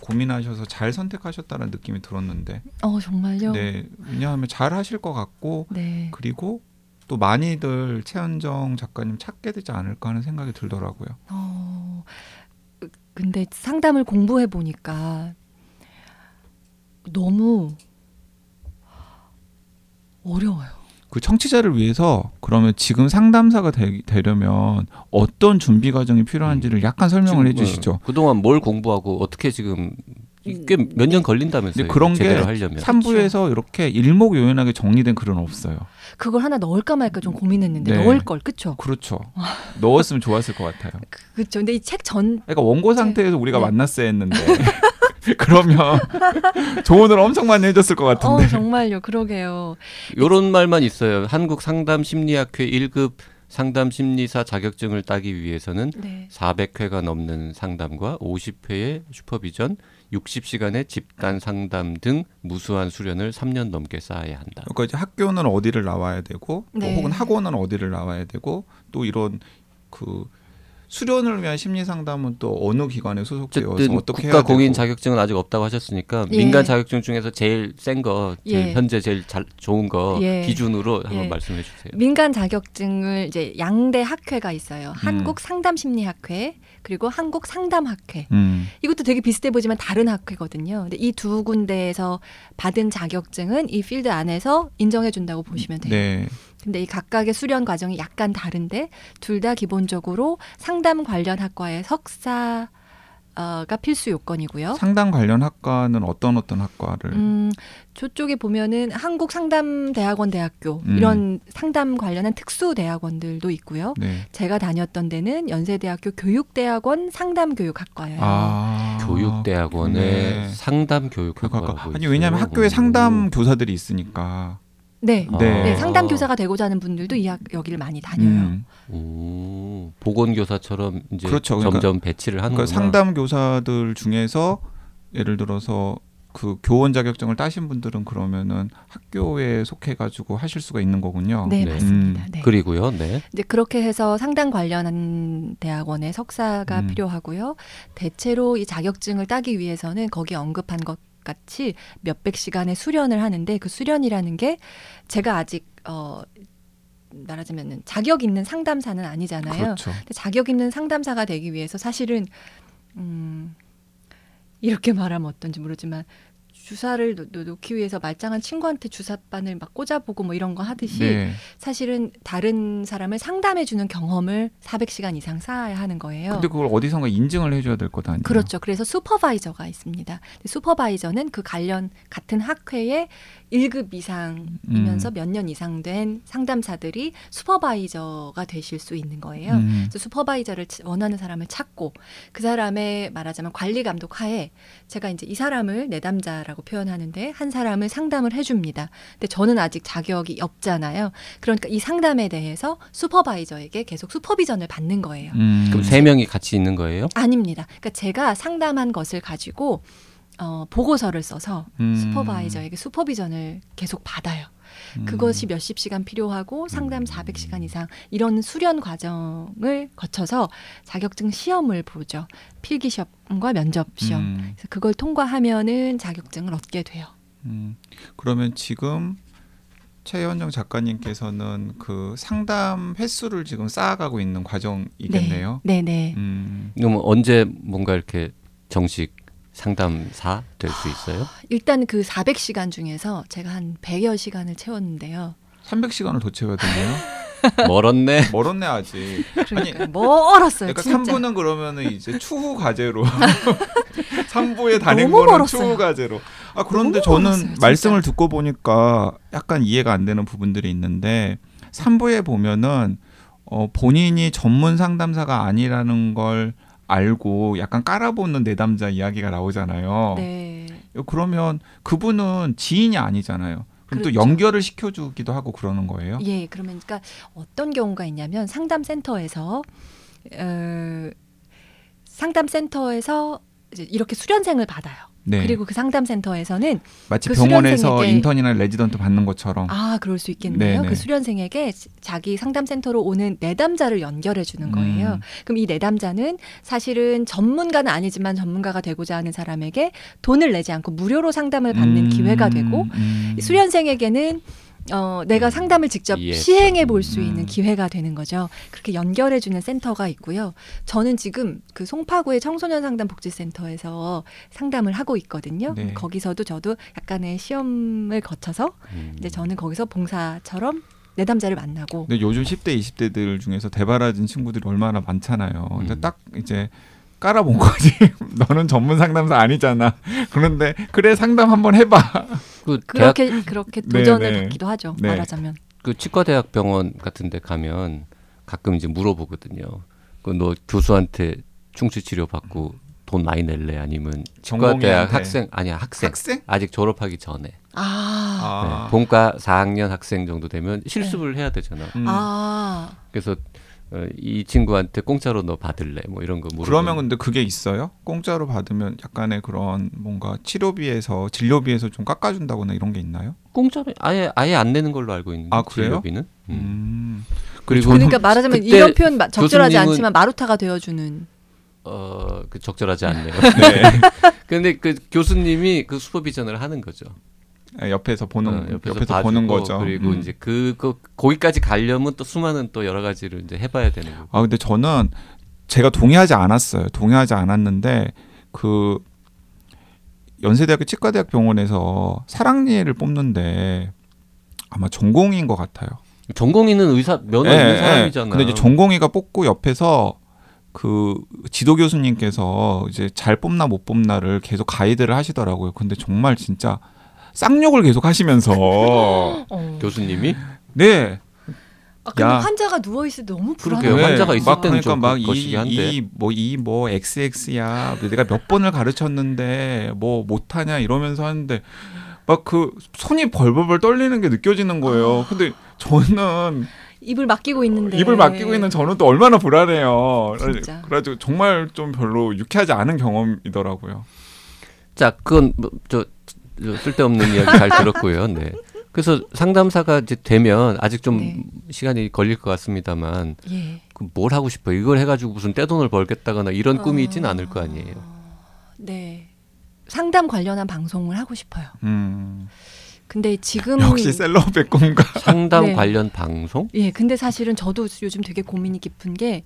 Speaker 1: 고민하셔서 잘 선택하셨다는 느낌이 들었는데
Speaker 3: 어, 정말요?
Speaker 1: 네 왜냐하면 잘 하실 것 같고
Speaker 3: 네.
Speaker 1: 그리고 또 많이들 최현정 작가님 찾게 되지 않을까 하는 생각이 들더라고요.
Speaker 3: 어, 근데 상담을 공부해 보니까 너무 어려워요.
Speaker 1: 그 청취자를 위해서 그러면 지금 상담사가 되, 되려면 어떤 준비 과정이 필요한지를 약간 설명을 해주시죠.
Speaker 2: 어, 그동안 뭘 공부하고 어떻게 지금 꽤 몇 년 걸린다면서요.
Speaker 1: 그런 게
Speaker 2: 제대로 하려면.
Speaker 1: 3부에서 이렇게 일목요연하게 정리된 글은 없어요.
Speaker 3: 그걸 하나 넣을까 말까 좀 고민했는데
Speaker 1: 네.
Speaker 3: 넣을 걸 그쵸?
Speaker 1: 그렇죠. 넣었으면 좋았을 것 같아요.
Speaker 3: 그, <laughs> 그쵸. 근데 이 책 전
Speaker 1: 그러니까 원고 상태에서 우리가
Speaker 3: 네.
Speaker 1: 만났어야 했는데 <laughs> <laughs> 그러면 <laughs> 조언을 엄청 많이 해줬을 것 같은데.
Speaker 3: 어, 정말요. 그러게요.
Speaker 2: 요런 말만 있어요. 한국 상담 심리학회 1급 상담 심리사 자격증을 따기 위해서는
Speaker 3: 네.
Speaker 2: 400회가 넘는 상담과 50회의 슈퍼비전, 60시간의 집단 상담 등 무수한 수련을 3년 넘게 쌓아야 한다.
Speaker 1: 그러니까 이제 학교는 어디를 나와야 되고 또
Speaker 3: 네.
Speaker 1: 혹은 학원은 어디를 나와야 되고 또 이런 그 수련을 위한 심리 상담은 또 어느 기관에 소속되어서 어떻게
Speaker 2: 국가
Speaker 1: 해야
Speaker 2: 공인
Speaker 1: 되고.
Speaker 2: 자격증은 아직 없다고 하셨으니까
Speaker 3: 예.
Speaker 2: 민간 자격증 중에서 제일 센 거, 제일
Speaker 3: 예.
Speaker 2: 현재 제일 잘 좋은 거
Speaker 3: 예.
Speaker 2: 기준으로 한번
Speaker 3: 예.
Speaker 2: 말씀해 주세요.
Speaker 3: 민간 자격증을 이제 양대 학회가 있어요.
Speaker 1: 음.
Speaker 3: 한국 상담 심리 학회 그리고 한국 상담 학회.
Speaker 1: 음.
Speaker 3: 이것도 되게 비슷해 보지만 다른 학회거든요. 근데 이 두 군데에서 받은 자격증은 이 필드 안에서 인정해 준다고 보시면 돼요.
Speaker 1: 네.
Speaker 3: 근데 이 각각의 수련 과정이 약간 다른데 둘 다 기본적으로 상담 관련 학과의 석사 가 필수 요건이고요.
Speaker 1: 상담 관련 학과는 어떤 어떤 학과를
Speaker 3: 음, 저쪽에 보면은 한국 상담 대학원 대학교
Speaker 1: 음.
Speaker 3: 이런 상담 관련한 특수 대학원들도 있고요.
Speaker 1: 네.
Speaker 3: 제가 다녔던 데는 연세대학교 교육대학원 상담교육학과예요.
Speaker 1: 아.
Speaker 2: 교육대학원의
Speaker 1: 네.
Speaker 2: 상담
Speaker 1: 그
Speaker 2: 교육학과라고
Speaker 1: 학과. 아니. 왜냐하면 학교에
Speaker 2: 오.
Speaker 1: 상담 교사들이 있으니까.
Speaker 3: 네.
Speaker 1: 네.
Speaker 3: 네, 상담 교사가 되고자 하는 분들도 이 학, 여기를 많이 다녀요.
Speaker 1: 음.
Speaker 2: 오, 보건 교사처럼 이제
Speaker 1: 그렇죠. 그러니까-
Speaker 2: 점점 배치를 하는
Speaker 1: 그러니까 상담 교사들 중에서 예를 들어서 그 교원 자격증을 따신 분들은 그러면은 학교에 속해 가지고 하실 수가 있는 거군요.
Speaker 3: 네,
Speaker 2: 네.
Speaker 3: 맞습니다.
Speaker 1: 음.
Speaker 3: 네.
Speaker 2: 그리고요, 네.
Speaker 3: 이제 그렇게 해서 상담 관련한 대학원에 석사가
Speaker 1: 음.
Speaker 3: 필요하고요. 대체로 이 자격증을 따기 위해서는 거기 언급한 것 같이 몇백 시간의 수련을 하는데 그 수련이라는 게 제가 아직 어 말하자면은 자격 있는 상담사는 아니잖아요.
Speaker 1: 그렇죠.
Speaker 3: 근데 자격 있는 상담사가 되기 위해서 사실은 음 이렇게 말하면 어떤지 모르지만 주사를 놓- 놓기 위해서 말짱한 친구한테 주사바늘 막 꽂아보고 뭐 이런 거 하듯이
Speaker 1: 네.
Speaker 3: 사실은 다른 사람을 상담해주는 경험을 400시간 이상 쌓아야 하는 거예요.
Speaker 1: 근데 그걸 어디선가 인증을 해줘야 될 것 아니에요?
Speaker 3: 그렇죠. 그래서 슈퍼바이저가 있습니다. 슈퍼바이저는 그 관련 같은 학회의 1급 이상이면서
Speaker 1: 음.
Speaker 3: 몇년 이상 된 상담사들이 슈퍼바이저가 되실 수 있는 거예요.
Speaker 1: 음.
Speaker 3: 그래서 슈퍼바이저를 치- 원하는 사람을 찾고 그 사람의 말하자면 관리 감독 하에 제가 이제 이 사람을 내담자라고 표현하는데 한 사람을 상담을 해줍니다. 근데 저는 아직 자격이 없잖아요. 그러니까 이 상담에 대해서 슈퍼바이저에게 계속 슈퍼비전을 받는 거예요.
Speaker 1: 음.
Speaker 2: 그럼 세 명이 같이 있는 거예요?
Speaker 3: 아닙니다. 그러니까 제가 상담한 것을 가지고 어, 보고서를 써서
Speaker 1: 음.
Speaker 3: 슈퍼바이저에게 슈퍼비전을 계속 받아요.
Speaker 1: 음.
Speaker 3: 그것이 몇십 시간 필요하고 상담 400시간 이상 이런 수련 과정을 거쳐서 자격증 시험을 보죠. 필기 시험과 면접 시험.
Speaker 1: 음.
Speaker 3: 그래서 그걸 통과하면은 자격증을 얻게 돼요.
Speaker 1: 음. 그러면 지금 최현정 작가님께서는 그 상담 횟수를 지금 쌓아가고 있는 과정이겠네요.
Speaker 3: 네, 네.
Speaker 1: 음.
Speaker 2: 그럼 언제 뭔가 이렇게 정식 상담사 될 수 있어요?
Speaker 3: 일단 그 400시간 중에서 제가 한 100여 시간을 채웠는데요.
Speaker 1: 300시간을 더 채워야 되네요. <laughs>
Speaker 2: 멀었네.
Speaker 1: 멀었네 아직.
Speaker 3: 그러니까 멀었어요.
Speaker 1: 그러니까
Speaker 3: 진짜.
Speaker 1: 3부는 그러면은 이제 추후 과제로 <laughs> 3부에 다른
Speaker 3: 너무
Speaker 1: 거는
Speaker 3: 멀었어요.
Speaker 1: 추후 과제로. 아 그런데 저는
Speaker 3: 멀었어요.
Speaker 1: 말씀을 듣고 보니까 약간 이해가 안 되는 부분들이 있는데 3부에 보면은 어 본인이 전문 상담사가 아니라는 걸 알고 약간 깔아보는 내담자 이야기가 나오잖아요.
Speaker 3: 네.
Speaker 1: 그러면 그분은 지인이 아니잖아요. 그럼 또
Speaker 3: 그렇죠.
Speaker 1: 연결을 시켜주기도 하고 그러는 거예요.
Speaker 3: 예, 그러면 그러니까 어떤 경우가 있냐면 상담센터에서 어, 상담센터에서 이렇게 수련생을 받아요.
Speaker 1: 네.
Speaker 3: 그리고 그 상담센터에서는
Speaker 1: 마치
Speaker 3: 그
Speaker 1: 병원에서 인턴이나 레지던트 받는 것처럼.
Speaker 3: 아 그럴 수 있겠네요.
Speaker 1: 네네.
Speaker 3: 그 수련생에게 자기 상담센터로 오는 내담자를 연결해 주는 거예요.
Speaker 1: 음.
Speaker 3: 그럼 이 내담자는 사실은 전문가는 아니지만 전문가가 되고자 하는 사람에게 돈을 내지 않고 무료로 상담을 받는
Speaker 1: 음,
Speaker 3: 기회가 되고
Speaker 1: 음.
Speaker 3: 이 수련생에게는 어, 내가 상담을 직접
Speaker 2: 이해했어.
Speaker 3: 시행해 볼수
Speaker 1: 음.
Speaker 3: 있는 기회가 되는 거죠. 그렇게 연결해 주는 센터가 있고요. 저는 지금 그 송파구의 청소년 상담 복지센터에서 상담을 하고 있거든요.
Speaker 1: 네.
Speaker 3: 거기서도 저도 약간의 시험을 거쳐서
Speaker 2: 음.
Speaker 3: 이제 저는 거기서 봉사처럼 내담자를 만나고
Speaker 1: 근데 요즘 10대, 20대들 중에서 대바라진 친구들이 얼마나 많잖아요. 근데
Speaker 2: 음.
Speaker 1: 딱 이제 깔아본 거지. <laughs> 너는 전문 상담사 아니잖아. 그런데 그래 상담 한번 해봐.
Speaker 2: 그 대학
Speaker 3: 그렇게 그렇게 도전을
Speaker 1: 네.
Speaker 3: 받기도 하죠.
Speaker 1: 네.
Speaker 3: 말하자면
Speaker 2: 그 치과대학 병원 같은데 가면 가끔 이제 물어보거든요. 그 너 교수한테 충치 치료 받고 돈 많이 낼래 아니면 치과대학. 학생 아니야 학생
Speaker 1: 학생?
Speaker 2: 아직 졸업하기 전에
Speaker 3: 아,
Speaker 1: 아,
Speaker 2: 네, 본과 4학년 학생 정도 되면 실습을 해야 되잖아.
Speaker 1: 음.
Speaker 3: 아
Speaker 2: 그래서 어, 이 친구한테 공짜로 너 받을래 뭐 이런 거 물어보면
Speaker 1: 그러면 근데 그게 있어요? 공짜로 받으면 약간의 그런 뭔가 치료비에서 진료비에서 좀 깎아준다거나 이런 게 있나요?
Speaker 2: 공짜로 아예 아예 안 내는 걸로 알고 있는데
Speaker 1: 아, 그래요?
Speaker 2: 진료비는 음.
Speaker 1: 음.
Speaker 2: 그리고
Speaker 3: 그러니까 말하자면 이런 표현 마- 적절하지 않지만 마루타가 되어주는
Speaker 2: 어, 그 적절하지 않네요. <laughs>
Speaker 1: 네. <laughs>
Speaker 2: 근데 그 교수님이 그 슈퍼비전을 하는 거죠.
Speaker 1: 아, 옆에서 보는
Speaker 2: 어,
Speaker 1: 옆에서,
Speaker 2: 봐주고
Speaker 1: 보는 거죠.
Speaker 2: 그리고
Speaker 1: 음.
Speaker 2: 이제 그, 그 거기까지 가려면 또 수많은 또 여러 가지를 이제 해봐야 되는 거고.
Speaker 1: 아 근데 저는 제가 동의하지 않았어요. 동의하지 않았는데 그 연세대학교 치과대학 병원에서 사랑니를 뽑는데 아마 전공인 것 같아요.
Speaker 2: 전공의는 의사 면허
Speaker 1: 예,
Speaker 2: 있는
Speaker 1: 예.
Speaker 2: 사람이잖아.
Speaker 1: 근데 이제 전공의가 뽑고 옆에서 그 지도 교수님께서 이제 잘 뽑나 못 뽑나를 계속 가이드를 하시더라고요. 근데 정말 진짜 쌍욕을 계속 하시면서 <laughs>
Speaker 3: 어.
Speaker 2: 교수님이
Speaker 1: 네
Speaker 3: 아, 근데
Speaker 1: 야.
Speaker 3: 환자가 누워 있을 때 너무
Speaker 2: 그러게요.
Speaker 3: 불안해.
Speaker 2: 환자가 있을
Speaker 1: 막
Speaker 2: 때는
Speaker 1: 그러니까 좀막
Speaker 2: 거시기 한데.
Speaker 1: 이뭐이뭐 XX야 내가 몇 번을 가르쳤는데 뭐 못하냐 이러면서 하는데 막 그 손이 벌벌벌 떨리는 게 느껴지는 거예요. 근데 저는
Speaker 3: 입을 맡기고 있는데
Speaker 1: 입을 맡기고 있는 저는 또 얼마나 불안해요.
Speaker 3: 진짜.
Speaker 1: 그래가지고 정말 좀 별로 유쾌하지 않은 경험이더라고요.
Speaker 2: 자 그건 뭐, 저, 저 쓸데없는 이야기 잘 들었고요. 네. 그래서 상담사가 이제 되면 아직 좀
Speaker 3: 네.
Speaker 2: 시간이 걸릴 것 같습니다만
Speaker 3: 예.
Speaker 2: 그뭘 하고 싶어? 이걸 해가지고 무슨 떼돈을 벌겠다거나 이런 꿈이
Speaker 3: 어.
Speaker 2: 있지는 않을 거 아니에요.
Speaker 3: 네. 상담 관련한 방송을 하고 싶어요.
Speaker 1: 음,
Speaker 3: 근데 지금 <laughs>
Speaker 1: 역시 셀럽의 꿈과 <laughs>
Speaker 2: 상담
Speaker 3: 네.
Speaker 2: 관련 방송?
Speaker 3: 예, 근데 사실은 저도 요즘 되게 고민이 깊은 게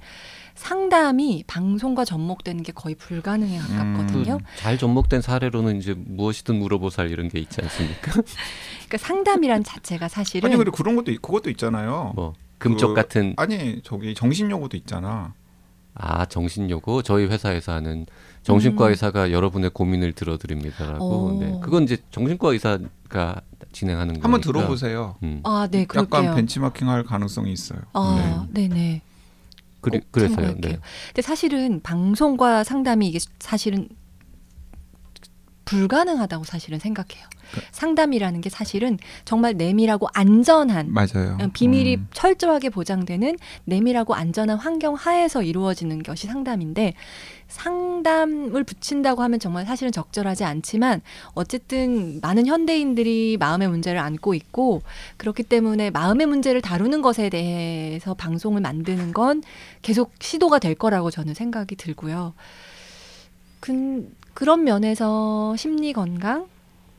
Speaker 3: 상담이 방송과 접목되는 게 거의 불가능에 가깝거든요.
Speaker 2: 그잘 접목된 사례로는 이제 무엇이든 물어보살 이런 게 있지 않습니까? <laughs>
Speaker 3: 그러니까 상담이란 자체가 사실은
Speaker 1: 아니 그리고 그런 것도 있- 그것도 있잖아요.
Speaker 2: 뭐 금쪽
Speaker 1: 그-
Speaker 2: 같은
Speaker 1: 아니 저기 정신요고도 있잖아.
Speaker 2: 아 정신요고 저희 회사에서 하는 정신과
Speaker 3: 음.
Speaker 2: 의사가 여러분의 고민을 들어드립니다라고.
Speaker 3: 오.
Speaker 2: 네. 그건 이제 정신과 의사가 진행하는 거니까.
Speaker 1: 한번 들어보세요.
Speaker 2: 음.
Speaker 3: 아, 네, 그럴게요.
Speaker 1: 약간 벤치마킹할 가능성이 있어요.
Speaker 3: 아, 네, 네.
Speaker 2: 그리,
Speaker 3: 꼭
Speaker 2: 그래서요. 네.
Speaker 3: 근데 사실은 방송과 상담이 이게 사실은 불가능하다고 사실은 생각해요.
Speaker 1: 그
Speaker 3: 상담이라는 게 사실은 정말 내밀하고 안전한
Speaker 1: 맞아요.
Speaker 3: 어, 비밀이
Speaker 1: 음.
Speaker 3: 철저하게 보장되는 내밀하고 안전한 환경 하에서 이루어지는 것이 상담인데 상담을 붙인다고 하면 정말 사실은 적절하지 않지만 어쨌든 많은 현대인들이 마음의 문제를 안고 있고 그렇기 때문에 마음의 문제를 다루는 것에 대해서 방송을 만드는 건 계속 시도가 될 거라고 저는 생각이 들고요. 근, 그런 면에서 심리 건강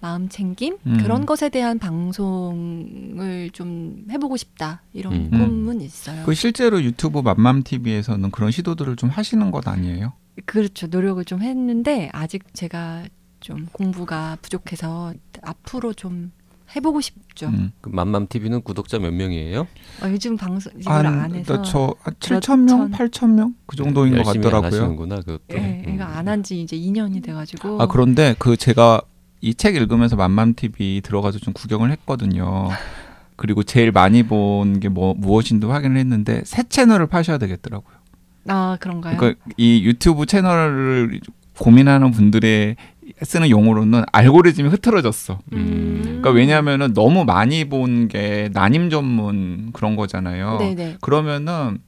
Speaker 3: 마음 챙김
Speaker 1: 음.
Speaker 3: 그런 것에 대한 방송을 좀 해보고 싶다 이런
Speaker 2: 음.
Speaker 3: 꿈은 있어요.
Speaker 1: 그 실제로 유튜브 맘맘 TV에서는 그런 시도들을 좀 하시는 것 아니에요?
Speaker 3: 그렇죠 노력을 좀 했는데 아직 제가 좀 공부가 부족해서 앞으로 좀 해보고 싶죠.
Speaker 1: 음.
Speaker 2: 그 맘맘 TV는 구독자 몇 명이에요?
Speaker 3: 어, 요즘 방송 이걸 안 해서
Speaker 1: 저 7천 명,
Speaker 3: 그렇천.
Speaker 1: 8천 명그 정도인 것
Speaker 2: 열심히 안
Speaker 1: 같더라고요.
Speaker 2: 하시는구나 그것도.
Speaker 3: 예,
Speaker 2: 음.
Speaker 3: 이거 안 한 지 이제 2년이 돼가지고
Speaker 1: 아 그런데 그 제가 이 책 읽으면서 맘맘 TV 들어가서 좀 구경을 했거든요. <laughs> 그리고 제일 많이 본 게 뭐 무엇인도 확인을 했는데 새 채널을 파셔야 되겠더라고요.
Speaker 3: 아 그런가요?
Speaker 1: 그러니까 이 유튜브 채널을 고민하는 분들의 쓰는 용어로는 알고리즘이 흐트러졌어.
Speaker 3: 음.
Speaker 1: 그러니까 왜냐하면은 너무 많이 본 게 난임 전문 그런 거잖아요.
Speaker 3: 네네.
Speaker 1: 그러면은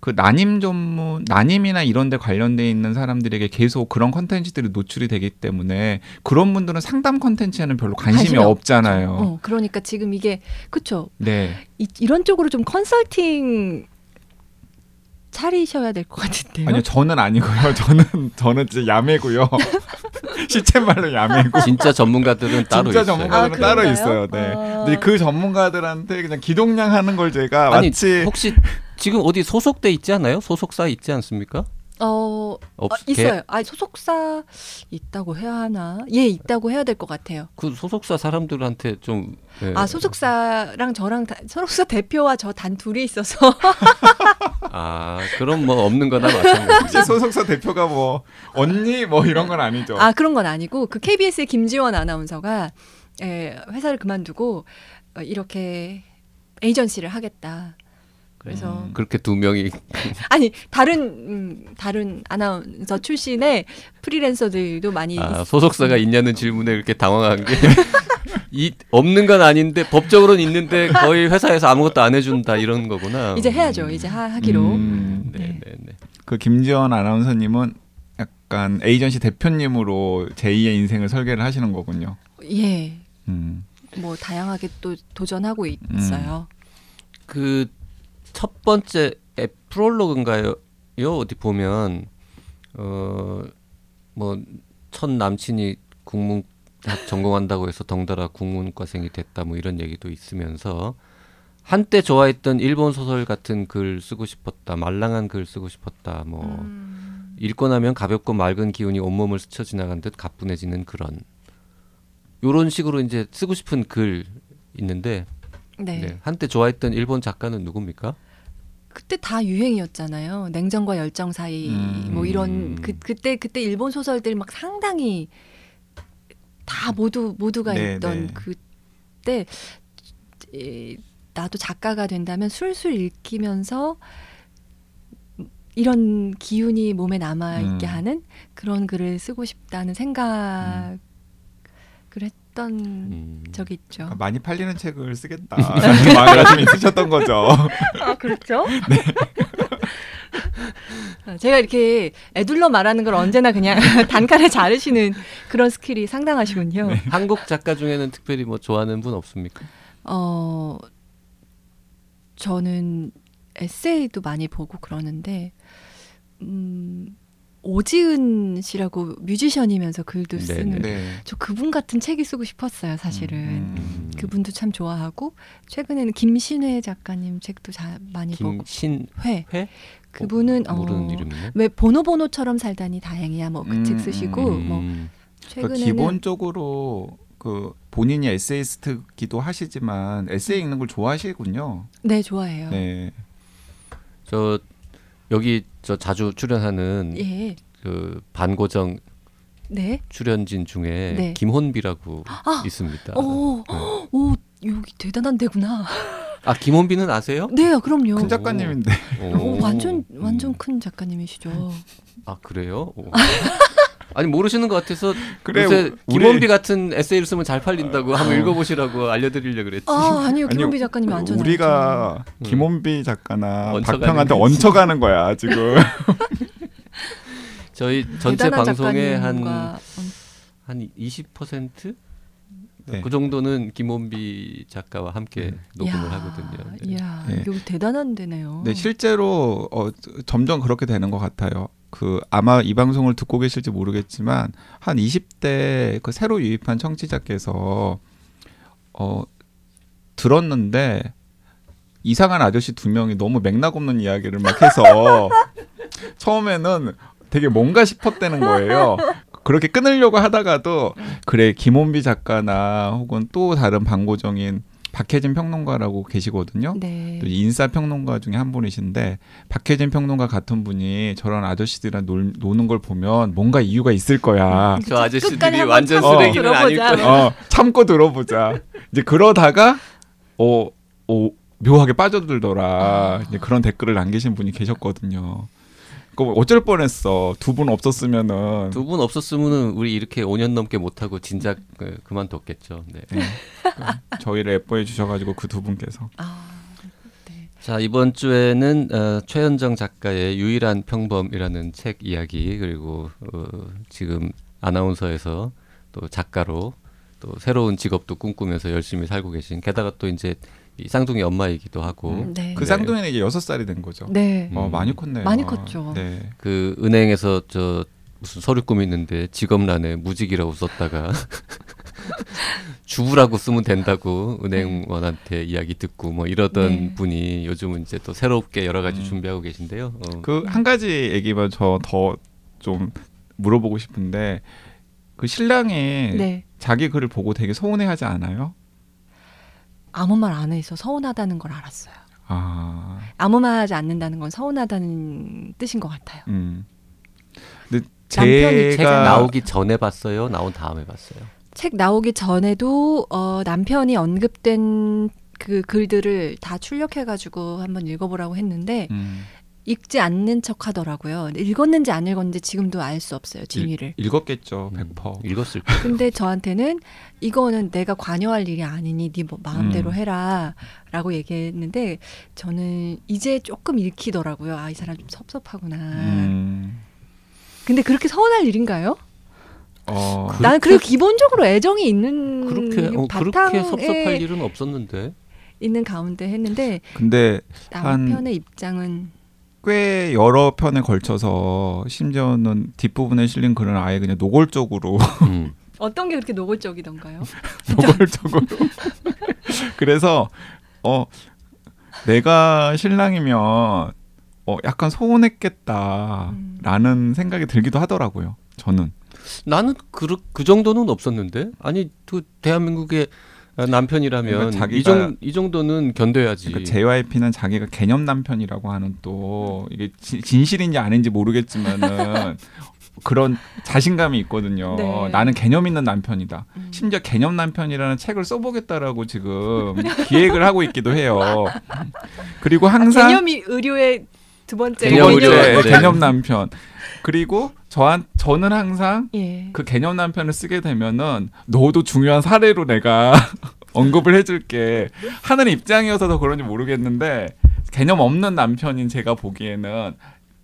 Speaker 1: 그 난임 전문 난임이나 이런 데 관련돼 있는 사람들에게 계속 그런 컨텐츠들이 노출이 되기 때문에 그런 분들은 상담 컨텐츠에는 별로 관심이,
Speaker 3: 관심이
Speaker 1: 없잖아요.
Speaker 3: 어, 그러니까 지금 이게 그쵸
Speaker 1: 네.
Speaker 3: 이, 이런 쪽으로 좀 컨설팅 차리셔야 될 것 같은데요.
Speaker 1: 아니요, 저는 아니고요. <laughs> 저는 저는 진짜 야매고요. <laughs> 시체말로 야매고.
Speaker 2: 진짜 전문가들은 따로
Speaker 1: 진짜
Speaker 2: 있어요.
Speaker 1: 전문가들은
Speaker 3: 아,
Speaker 1: 따로? 있어요. 네.
Speaker 3: 아.
Speaker 1: 근데 그 전문가들한테 그냥 기동량 하는 걸 제가
Speaker 2: 아니
Speaker 1: 마치
Speaker 2: 혹시 지금 어디 소속돼 있지 않아요? 소속사 있지 않습니까?
Speaker 3: 어,
Speaker 2: 없,
Speaker 3: 어, 있어요. 아 소속사 있다고 해야 하나? 예, 있다고 해야 될 것 같아요.
Speaker 2: 그 소속사 사람들한테 좀 예.
Speaker 3: 아 소속사랑 저랑 다, 소속사 대표와 저 단 둘이 있어서 <laughs>
Speaker 2: 아 그럼 뭐 없는 거나 마찬가지.
Speaker 1: 소속사 대표가 뭐 언니 뭐 이런 건 아니죠.
Speaker 3: 아 그런 건 아니고 그 KBS의 김지원 아나운서가 예, 회사를 그만두고 어, 이렇게 에이전시를 하겠다. 그래서
Speaker 1: 음.
Speaker 2: 그렇게 두 명이 <laughs>
Speaker 3: 아니 다른 음, 다른 아나운서 출신의 프리랜서들도 많이
Speaker 2: 아,
Speaker 3: 있-
Speaker 2: 소속사가 있냐는 질문에 그렇게 당황한 게 <laughs> 이, 없는 건 아닌데 법적으로는 있는데 거의 회사에서 아무것도 안 해준다 이런 거구나.
Speaker 3: 이제 해야죠. 이제 하, 하기로.
Speaker 1: 음,
Speaker 2: 네, 네, 네.
Speaker 1: 그 김지원 아나운서님은 약간 에이전시 대표님으로 제2의 인생을 설계를 하시는 거군요.
Speaker 3: 예.
Speaker 1: 음.
Speaker 3: 뭐 다양하게 또 도전하고 있어요.
Speaker 2: 그 첫 번째 에, 프롤로그인가요? 요 어디 보면 어 뭐 첫 남친이 국문 학 전공한다고 해서 덩달아 국문과생이 됐다 뭐 이런 얘기도 있으면서 한때 좋아했던 일본 소설 같은 글 쓰고 싶었다 말랑한 글 쓰고 싶었다 뭐
Speaker 3: 음.
Speaker 2: 읽고 나면 가볍고 맑은 기운이 온몸을 스쳐 지나간 듯 가뿐해지는 그런 요런 식으로 이제 쓰고 싶은 글 있는데
Speaker 3: 네.
Speaker 2: 네. 한때 좋아했던 일본 작가는 누굽니까?
Speaker 3: 그때 다 유행이었잖아요. 냉정과 열정 사이
Speaker 1: 음.
Speaker 3: 뭐 이런 그 그때 그때 일본 소설들 막 상당히 다 모두 모두가
Speaker 1: 네,
Speaker 3: 있던
Speaker 1: 네.
Speaker 3: 그때 에, 나도 작가가 된다면 술술 읽히면서 이런 기운이 몸에 남아 있게
Speaker 1: 음.
Speaker 3: 하는 그런 글을 쓰고 싶다는 생각을 했 던
Speaker 2: 음.
Speaker 3: 적이 있죠.
Speaker 1: 아, 많이 팔리는 책을 쓰겠다. 라는 마음이 좀 있으셨던 거죠. <laughs>
Speaker 3: 아 그렇죠? 네. 제가 이렇게 애둘러 말하는 걸 언제나 그냥 <laughs> 단칼에 자르시는 그런 skill이 상당하시군요.
Speaker 2: 한국 작가 중에는 특별히 뭐 좋아하는 분 없습니까?
Speaker 3: 어 저는 에세이도 많이 보고 그러는데 음 오지은 씨라고 뮤지션이면서 글도
Speaker 2: 네,
Speaker 3: 쓰는
Speaker 1: 네.
Speaker 3: 저 그분 같은 책이 쓰고 싶었어요 사실은
Speaker 1: 음,
Speaker 2: 음.
Speaker 3: 그분도 참 좋아하고 최근에는 김신회 작가님 책도 자, 많이 보고
Speaker 2: 김신회
Speaker 3: 회 그분은 어,
Speaker 2: 모르는 이름이네.
Speaker 3: 왜 보노보노처럼 살다니 다행이야 뭐 그책
Speaker 1: 음,
Speaker 3: 쓰시고
Speaker 2: 음.
Speaker 3: 뭐
Speaker 1: 그러니까
Speaker 3: 최근에는
Speaker 1: 기본적으로 그 본인이 에세이스트기도 하시지만 에세이 읽는 걸 좋아하시군요.
Speaker 3: 네 좋아해요.
Speaker 1: 네.
Speaker 2: 저 여기 저 자주 출연하는
Speaker 3: 예.
Speaker 2: 그 반고정
Speaker 3: 네.
Speaker 2: 출연진 중에
Speaker 3: 네.
Speaker 2: 김혼비라고
Speaker 3: 아!
Speaker 2: 있습니다.
Speaker 3: 오,
Speaker 2: 네.
Speaker 3: 오 여기 대단한 데구나.
Speaker 2: 아 김혼비는 아세요?
Speaker 3: 네, 그럼요.
Speaker 1: 큰 작가님인데.
Speaker 3: 오, 완전
Speaker 2: 음.
Speaker 3: 완전 큰 작가님이시죠.
Speaker 2: 아 그래요? <laughs> 오. 아니 모르시는 것 같아서
Speaker 1: 그래,
Speaker 2: 요새
Speaker 1: 우리-
Speaker 2: 김원비 같은 에세이를 쓰면 잘 팔린다고 한번 읽어보시라고 알려드리려 그랬지.
Speaker 3: 아 아니요
Speaker 1: 아니,
Speaker 3: 김원비 작가님이 완전
Speaker 1: 우리가 김원비 작가나 박평한테. 얹혀가는 거야 지금. <laughs>
Speaker 2: 저희. 전체 방송의 한
Speaker 3: 작가님과
Speaker 2: 한 20%?
Speaker 1: 네.
Speaker 2: 그 정도는 김원비 작가와 함께
Speaker 1: 음.
Speaker 2: 녹음을 하거든요. 네.
Speaker 3: 이야,
Speaker 1: 네.
Speaker 3: 대단한 데네요.
Speaker 1: 네, 실제로 어, 점점 그렇게 되는 것 같아요. 그 아마 이 방송을 듣고 계실지 모르겠지만 한 20대 그 새로 유입한 청취자께서 어 들었는데 이상한 아저씨 두 명이 너무 맥락 없는 이야기를 막 해서 <laughs> 처음에는 되게 뭔가 싶었다는 거예요. 그렇게 끊으려고 하다가도 그래 김원비 작가나 혹은 또 다른 방고정인 박혜진 평론가라고 계시거든요.
Speaker 3: 네.
Speaker 1: 또 인싸 평론가 중에 한 분이신데 박혜진 평론가 같은 분이 저런 아저씨들이랑 놀, 노는 걸 보면 뭔가 이유가 있을 거야.
Speaker 2: 저 아저씨들이 완전
Speaker 1: 참고
Speaker 2: 쓰레기는 아닐
Speaker 3: 들어보자.
Speaker 2: 거야.
Speaker 1: 어, 참고 들어보자. 이제 그러다가 어, 어 묘하게 빠져들더라.
Speaker 3: 아.
Speaker 1: 이제 그런 댓글을 남기신 분이 계셨거든요. 그 어쩔 뻔했어. 두 분 없었으면은
Speaker 2: 두 분 없었으면은 우리 이렇게 5년 넘게 못 하고 진작 그, 그만뒀겠죠. 네. <laughs>
Speaker 1: 저희를 예뻐해 주셔가지고 그 두 분께서
Speaker 3: 아, 네.
Speaker 2: 자 이번 주에는 어, 최현정 작가의 유일한 평범이라는 책 이야기 그리고 어, 지금 아나운서에서 또 작가로 또 새로운 직업도 꿈꾸면서 열심히 살고 계신 게다가 또 이제 이 쌍둥이 엄마이기도 하고
Speaker 1: 음.
Speaker 3: 네.
Speaker 1: 그 쌍둥이는 이제 여섯 살이 된 거죠.
Speaker 3: 네.
Speaker 1: 어
Speaker 2: 음.
Speaker 1: 많이 컸네요.
Speaker 3: 많이 컸죠.
Speaker 1: 네.
Speaker 2: 그 은행에서 저 무슨 서류 꾸미는데 직업란에 무직이라고 썼다가 <laughs> 주부라고 쓰면 된다고 은행원한테 이야기 듣고 뭐 이러던
Speaker 3: 네.
Speaker 2: 분이 요즘은 이제 또 새롭게 여러 가지
Speaker 1: 음.
Speaker 2: 준비하고 계신데요. 어.
Speaker 1: 그한 가지 얘기만 저 더 좀 물어보고 싶은데 그 신랑이
Speaker 3: 네.
Speaker 1: 자기 글을 보고 되게 서운해하지 않아요?
Speaker 3: 아무 말 안 해서 서운하다는 걸 알았어요.
Speaker 1: 아,
Speaker 3: 아무 말 하지 않는다는 건 서운하다는 뜻인 것 같아요.
Speaker 1: 음. 근데
Speaker 3: 남편이
Speaker 2: 책
Speaker 1: 제가
Speaker 2: 나오기 전에 봤어요. 나온 다음에 봤어요.
Speaker 3: 책 나오기 전에도 어, 남편이 언급된 그 글들을 다 출력해가지고 한번 읽어보라고 했는데
Speaker 1: 음,
Speaker 3: 읽지 않는 척 하더라고요. 읽었는지 안 읽었는지 지금도 알 수 없어요. 진위를.
Speaker 1: 읽 었겠죠,
Speaker 2: 음,
Speaker 1: 100%.
Speaker 2: 읽었을 <laughs> 때.
Speaker 3: 근데 저한테는 이거는 내가 관여할 일이 아니니 네뭐 마음대로
Speaker 1: 음.
Speaker 3: 해라 라고 얘기했는데 저는 이제 조금 읽히더라고요. 아 이 사람 좀 섭섭하구나.
Speaker 1: 음,
Speaker 3: 근데 그렇게 서운할 일인가요?
Speaker 1: 어,
Speaker 3: 나는 그리고 기본적으로 애정이 있는
Speaker 2: 그렇게 어, 그렇게
Speaker 3: 바탕에
Speaker 2: 섭섭할 일은 없었는데.
Speaker 3: 있는 가운데 했는데
Speaker 1: 근데 한-
Speaker 3: 남편의 입장은
Speaker 1: 꽤 여러 편에 걸쳐서 심지어는 뒷부분에 실린 글은 아예 그냥 노골적으로
Speaker 2: 음. <laughs>
Speaker 3: 어떤 게 그렇게 노골적이던가요? <laughs>
Speaker 1: 노골적으로. <laughs> 그래서 어 내가 신랑이면 어 약간 서운했겠다라는
Speaker 3: 음.
Speaker 1: 생각이 들기도 하더라고요. 저는.
Speaker 2: 나는 그, 그 정도는 없었는데 아니 그 대한민국의 남편이라면
Speaker 1: 그러니까 자기가-
Speaker 2: 이, 정, 이 정도는 견뎌야지.
Speaker 1: 그러니까 JYP는 자기가 개념 남편이라고 하는 또 이게 지- 진실인지 아닌지 모르겠지만은 <laughs> 그런 자신감이 있거든요.
Speaker 3: 네.
Speaker 1: 나는 개념 있는 남편이다.
Speaker 3: 음.
Speaker 1: 심지어 개념 남편이라는 책을 써보겠다라고 지금 기획을 하고 있기도 해요. 그리고 항상
Speaker 3: 아, 개념이 의료의 두 번째
Speaker 1: 두
Speaker 2: 개념 의료, 네.
Speaker 1: 개념 남편. 그리고 저한 저는 항상
Speaker 3: 예.
Speaker 1: 그 개념 남편을 쓰게 되면은 너도 중요한 사례로 내가 <laughs> 언급을 해줄게 하는 입장이어서 더 그런지 모르겠는데 개념 없는 남편인 제가 보기에는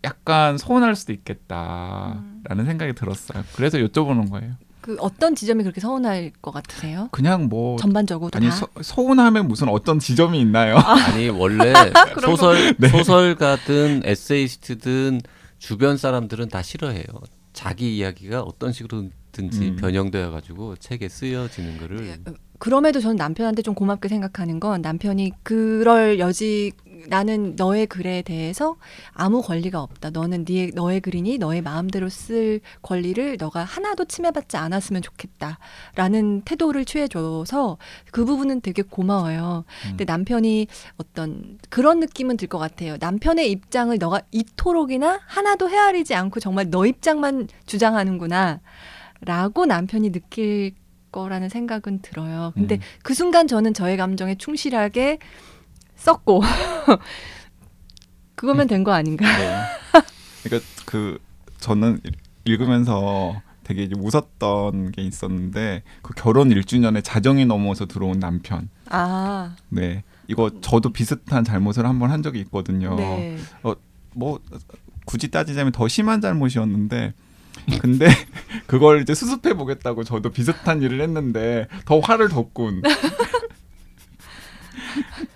Speaker 1: 약간 서운할 수도 있겠다라는 생각이 들었어요. 그래서 여쭤보는 거예요.
Speaker 3: 그 어떤 지점이 그렇게 서운할 것 같으세요?
Speaker 1: 그냥 뭐
Speaker 3: 전반적으로
Speaker 1: 아니
Speaker 3: 다.
Speaker 1: 서, 서운함에 무슨 어떤 지점이 있나요?
Speaker 2: 아 니 원래 <laughs> 소설
Speaker 1: 네.
Speaker 2: 소설가든 에세이스트든 주변 사람들은 다 싫어해요. 자기 이야기가 어떤 식으로 어떻게든지
Speaker 1: 음.
Speaker 2: 변형되어 가지고 책에 쓰여지는 거를
Speaker 3: 그럼에도 저는 남편한테 좀 고맙게 생각하는 건 남편이 그럴 여지 나는 너의 글에 대해서 아무 권리가 없다. 너는 네 너의 글이니 너의 마음대로 쓸 권리를 너가 하나도 침해받지 않았으면 좋겠다라는 태도를 취해줘서 그 부분은 되게 고마워요. 근데 남편이 어떤 그런 느낌은 들 것 같아요. 남편의 입장을 너가 이토록이나 하나도 헤아리지 않고 정말 너 입장만 주장하는구나. 라고 남편이 느낄 거라는 생각은 들어요. 근데
Speaker 1: 음.
Speaker 3: 그 순간 저는 저의 감정에 충실하게 썼고 <laughs> 그거면 된 거 아닌가?
Speaker 1: 네. 그러니까 그 저는 읽- 읽으면서 되게 이제 웃었던 게 있었는데 그 결혼 1주년에 자정이 넘어서 들어온 남편.
Speaker 3: 아,
Speaker 1: 네. 이거 저도 비슷한 잘못을 한번 한 적이 있거든요.
Speaker 3: 네.
Speaker 1: 뭐 굳이 따지자면 더 심한 잘못이었는데 근데 <laughs> 그걸 이제 수습해 보겠다고 저도 비슷한 일을 했는데 더 화를 돋군. <laughs>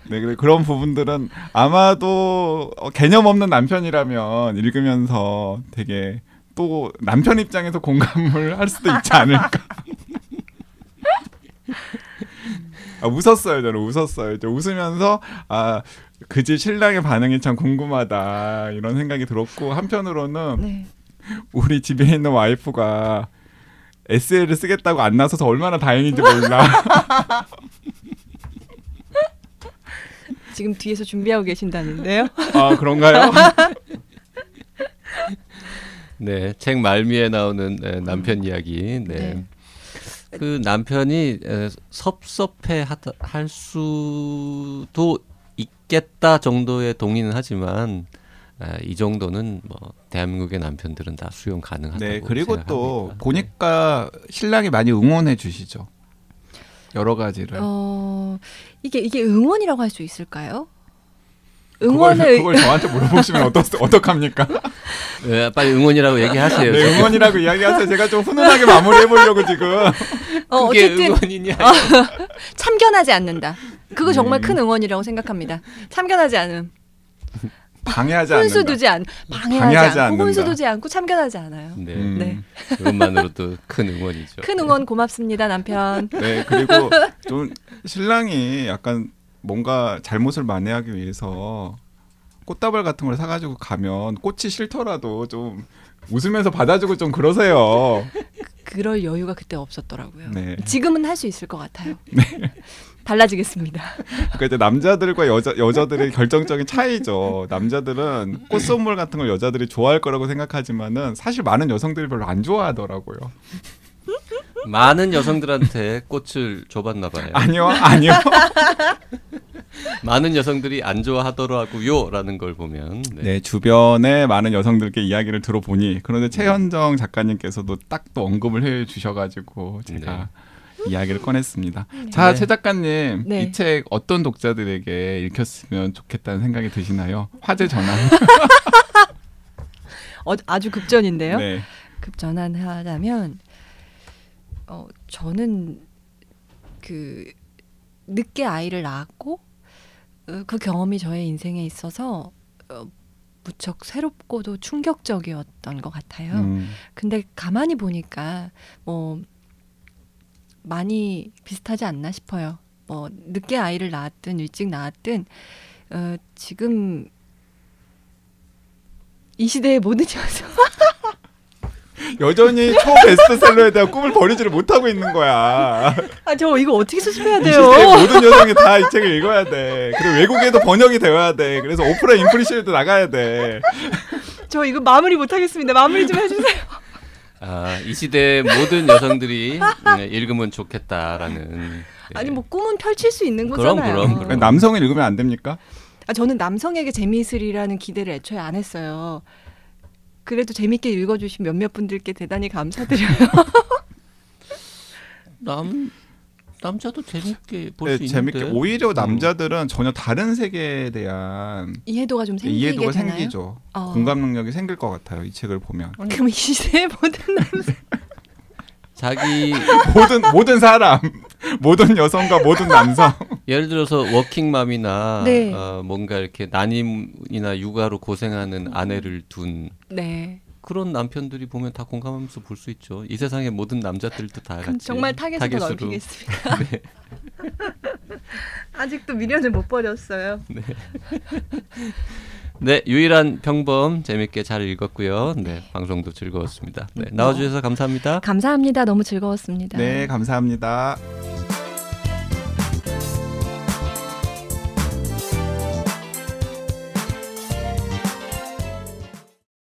Speaker 1: 네, 그런 부분들은 아마도 어, 개념 없는 남편이라면 읽으면서 되게 또 남편 입장에서 공감을 할 수도 있지 않을까. <laughs> 아, 웃었어요, 저는 웃었어요. 웃으면서 아그집 신랑의 반응이 참 궁금하다 이런 생각이 들었고 한편으로는
Speaker 3: 네. <laughs>
Speaker 1: 우리 집에 있는 와이프가 에세이를 쓰겠다고 안 나서서 얼마나 다행인지 몰라. <laughs>
Speaker 3: 지금 뒤에서 준비하고 계신다는데요.
Speaker 1: 아 그런가요? <laughs>
Speaker 2: 네, 책 말미에 나오는 네, 남편 이야기. 네.
Speaker 3: 네.
Speaker 2: 그 남편이 에, 섭섭해 할 수도 있겠다 정도의 동의는 하지만 에, 이 정도는 뭐 대한민국의 남편들은 다 수용 가능하다고
Speaker 1: 네 그리고 또
Speaker 2: 생각합니다.
Speaker 1: 보니까 신랑이 많이 응원해 주시죠. 여러 가지를.
Speaker 3: 어, 이게 이게 응원이라고 할 수 있을까요?
Speaker 1: 그걸,
Speaker 3: 응원을 <laughs>
Speaker 1: 그걸 저한테 물어보시면 어떻 어떡합니까? <laughs>
Speaker 2: 네, 빨리 응원이라고 얘기하세요.
Speaker 1: 네, 응원이라고 이야기하세요. 제가 좀 훈훈하게 마무리해 보려고 지금. <laughs>
Speaker 3: 어,
Speaker 2: 그게
Speaker 3: 어쨌든
Speaker 2: 응원이냐?
Speaker 3: 참견하지 않는다. 그거 정말
Speaker 1: 네.
Speaker 3: 큰 응원이라고 생각합니다. 참견하지 않음.
Speaker 1: 방해하지 않는다.
Speaker 3: 혼수 두지 않, 방해하지,
Speaker 1: 방해하지
Speaker 3: 않고. 혼수 두지 않고 참견하지 않아요.
Speaker 2: 네,
Speaker 1: 음.
Speaker 3: 네.
Speaker 2: 그것만으로도 큰 응원이죠.
Speaker 3: 큰 응원 고맙습니다, 남편. <laughs>
Speaker 1: 네 그리고 좀 신랑이 약간 뭔가 잘못을 만회하기 위해서 꽃다발 같은 걸 사가지고 가면 꽃이 싫더라도 좀 웃으면서 받아주고 좀 그러세요.
Speaker 3: 그럴 여유가 그때 없었더라고요.
Speaker 1: 네.
Speaker 3: 지금은 할 수 있을 것 같아요. <laughs> 달라지겠습니다.
Speaker 1: 그러니까 이제 남자들과 여자 여자들의 결정적인 차이죠. 남자들은 꽃 선물 같은 걸 여자들이 좋아할 거라고 생각하지만은 사실 많은 여성들이 별로 안 좋아하더라고요.
Speaker 2: 많은 여성들한테 꽃을 줘봤나 봐요.
Speaker 1: 아니요, 아니요. <laughs>
Speaker 2: 많은 여성들이 안 좋아하더라고요라는 걸 보면 네.
Speaker 1: 네, 주변에 많은 여성들께 이야기를 들어보니 그런데 최현정 작가님께서도 딱 또 언급을 해 주셔가지고 제가 이야기를 꺼냈습니다. 자,
Speaker 2: 네.
Speaker 1: 최 작가님
Speaker 3: 네.
Speaker 1: 이책 어떤 독자들에게 읽혔으면 좋겠다는 생각이 드시나요? 화제 전환. <laughs>
Speaker 3: 어, 아주 급전인데요.
Speaker 1: 네.
Speaker 3: 급전환하자면 어 저는 그 늦게 아이를 낳았고 어, 그 경험이 저의 인생에 있어서 어, 무척 새롭고도 충격적이었던 것 같아요.
Speaker 1: 음,
Speaker 3: 근데 가만히 보니까 뭐 많이 비슷하지 않나 싶어요. 뭐 늦게 아이를 낳았든 일찍 낳았든 어, 지금 이 시대의 모든 <laughs> 여성
Speaker 1: 여전히 초 베스트셀러에 대한 꿈을 버리지를 못하고 있는 거야.
Speaker 3: 아 저 이거 어떻게 수습해야
Speaker 1: 이
Speaker 3: 돼요?
Speaker 1: 모든 여성이 다 이 책을 읽어야 돼. 그리고 외국에도 번역이 되어야 돼. 그래서 오프라 인프리시에도 나가야 돼.
Speaker 3: 저 이거 마무리 못하겠습니다. 마무리 좀 해주세요.
Speaker 2: 아, 이 시대 모든 여성들이 네, 읽으면 좋겠다라는. 네.
Speaker 3: 아니 뭐 꿈은 펼칠 수 있는
Speaker 2: 그럼,
Speaker 3: 거잖아요.
Speaker 2: 그럼, 그럼.
Speaker 1: 남성을 읽으면 안 됩니까?
Speaker 3: 아, 저는 남성에게 재미있으리라는 기대를 애초에 안 했어요. 그래도 재밌게 읽어주신 몇몇 분들께 대단히 감사드려요. <laughs>
Speaker 2: 남 남자도 재밌게 볼수
Speaker 1: 네,
Speaker 2: 있는데.
Speaker 1: 재밌게 오히려 남자들은 전혀 다른 세계에 대한
Speaker 3: 이해도가 좀 생기게
Speaker 1: 이해도가
Speaker 3: 되나요?
Speaker 1: 생기죠.
Speaker 3: 어.
Speaker 1: 공감 능력이 생길 것 같아요. 이 책을 보면
Speaker 3: 그럼 이 시대의 모든 남성 <laughs>
Speaker 2: 자기 <laughs>
Speaker 1: 모든 모든 사람, <laughs> 모든 여성과 모든 남성. <laughs>
Speaker 2: 예를 들어서 워킹맘이나
Speaker 3: 네.
Speaker 2: 어, 뭔가 이렇게 난임이나 육아로 고생하는 아내를 둔
Speaker 3: 네.
Speaker 2: 그런 남편들이 보면 다 공감하면서 볼 수 있죠. 이 세상의 모든 남자들도 다 같이
Speaker 3: 정말
Speaker 2: 타겟으로.
Speaker 3: 넓히겠습니다. <laughs>
Speaker 2: 네.
Speaker 3: 아직도 미련을 못 버렸어요.
Speaker 2: 네, 유일한 평범 재밌게 잘 읽었고요. 네, 방송도 즐거웠습니다. 네, 나와주셔서 감사합니다.
Speaker 3: 감사합니다. 너무 즐거웠습니다.
Speaker 1: 네, 감사합니다.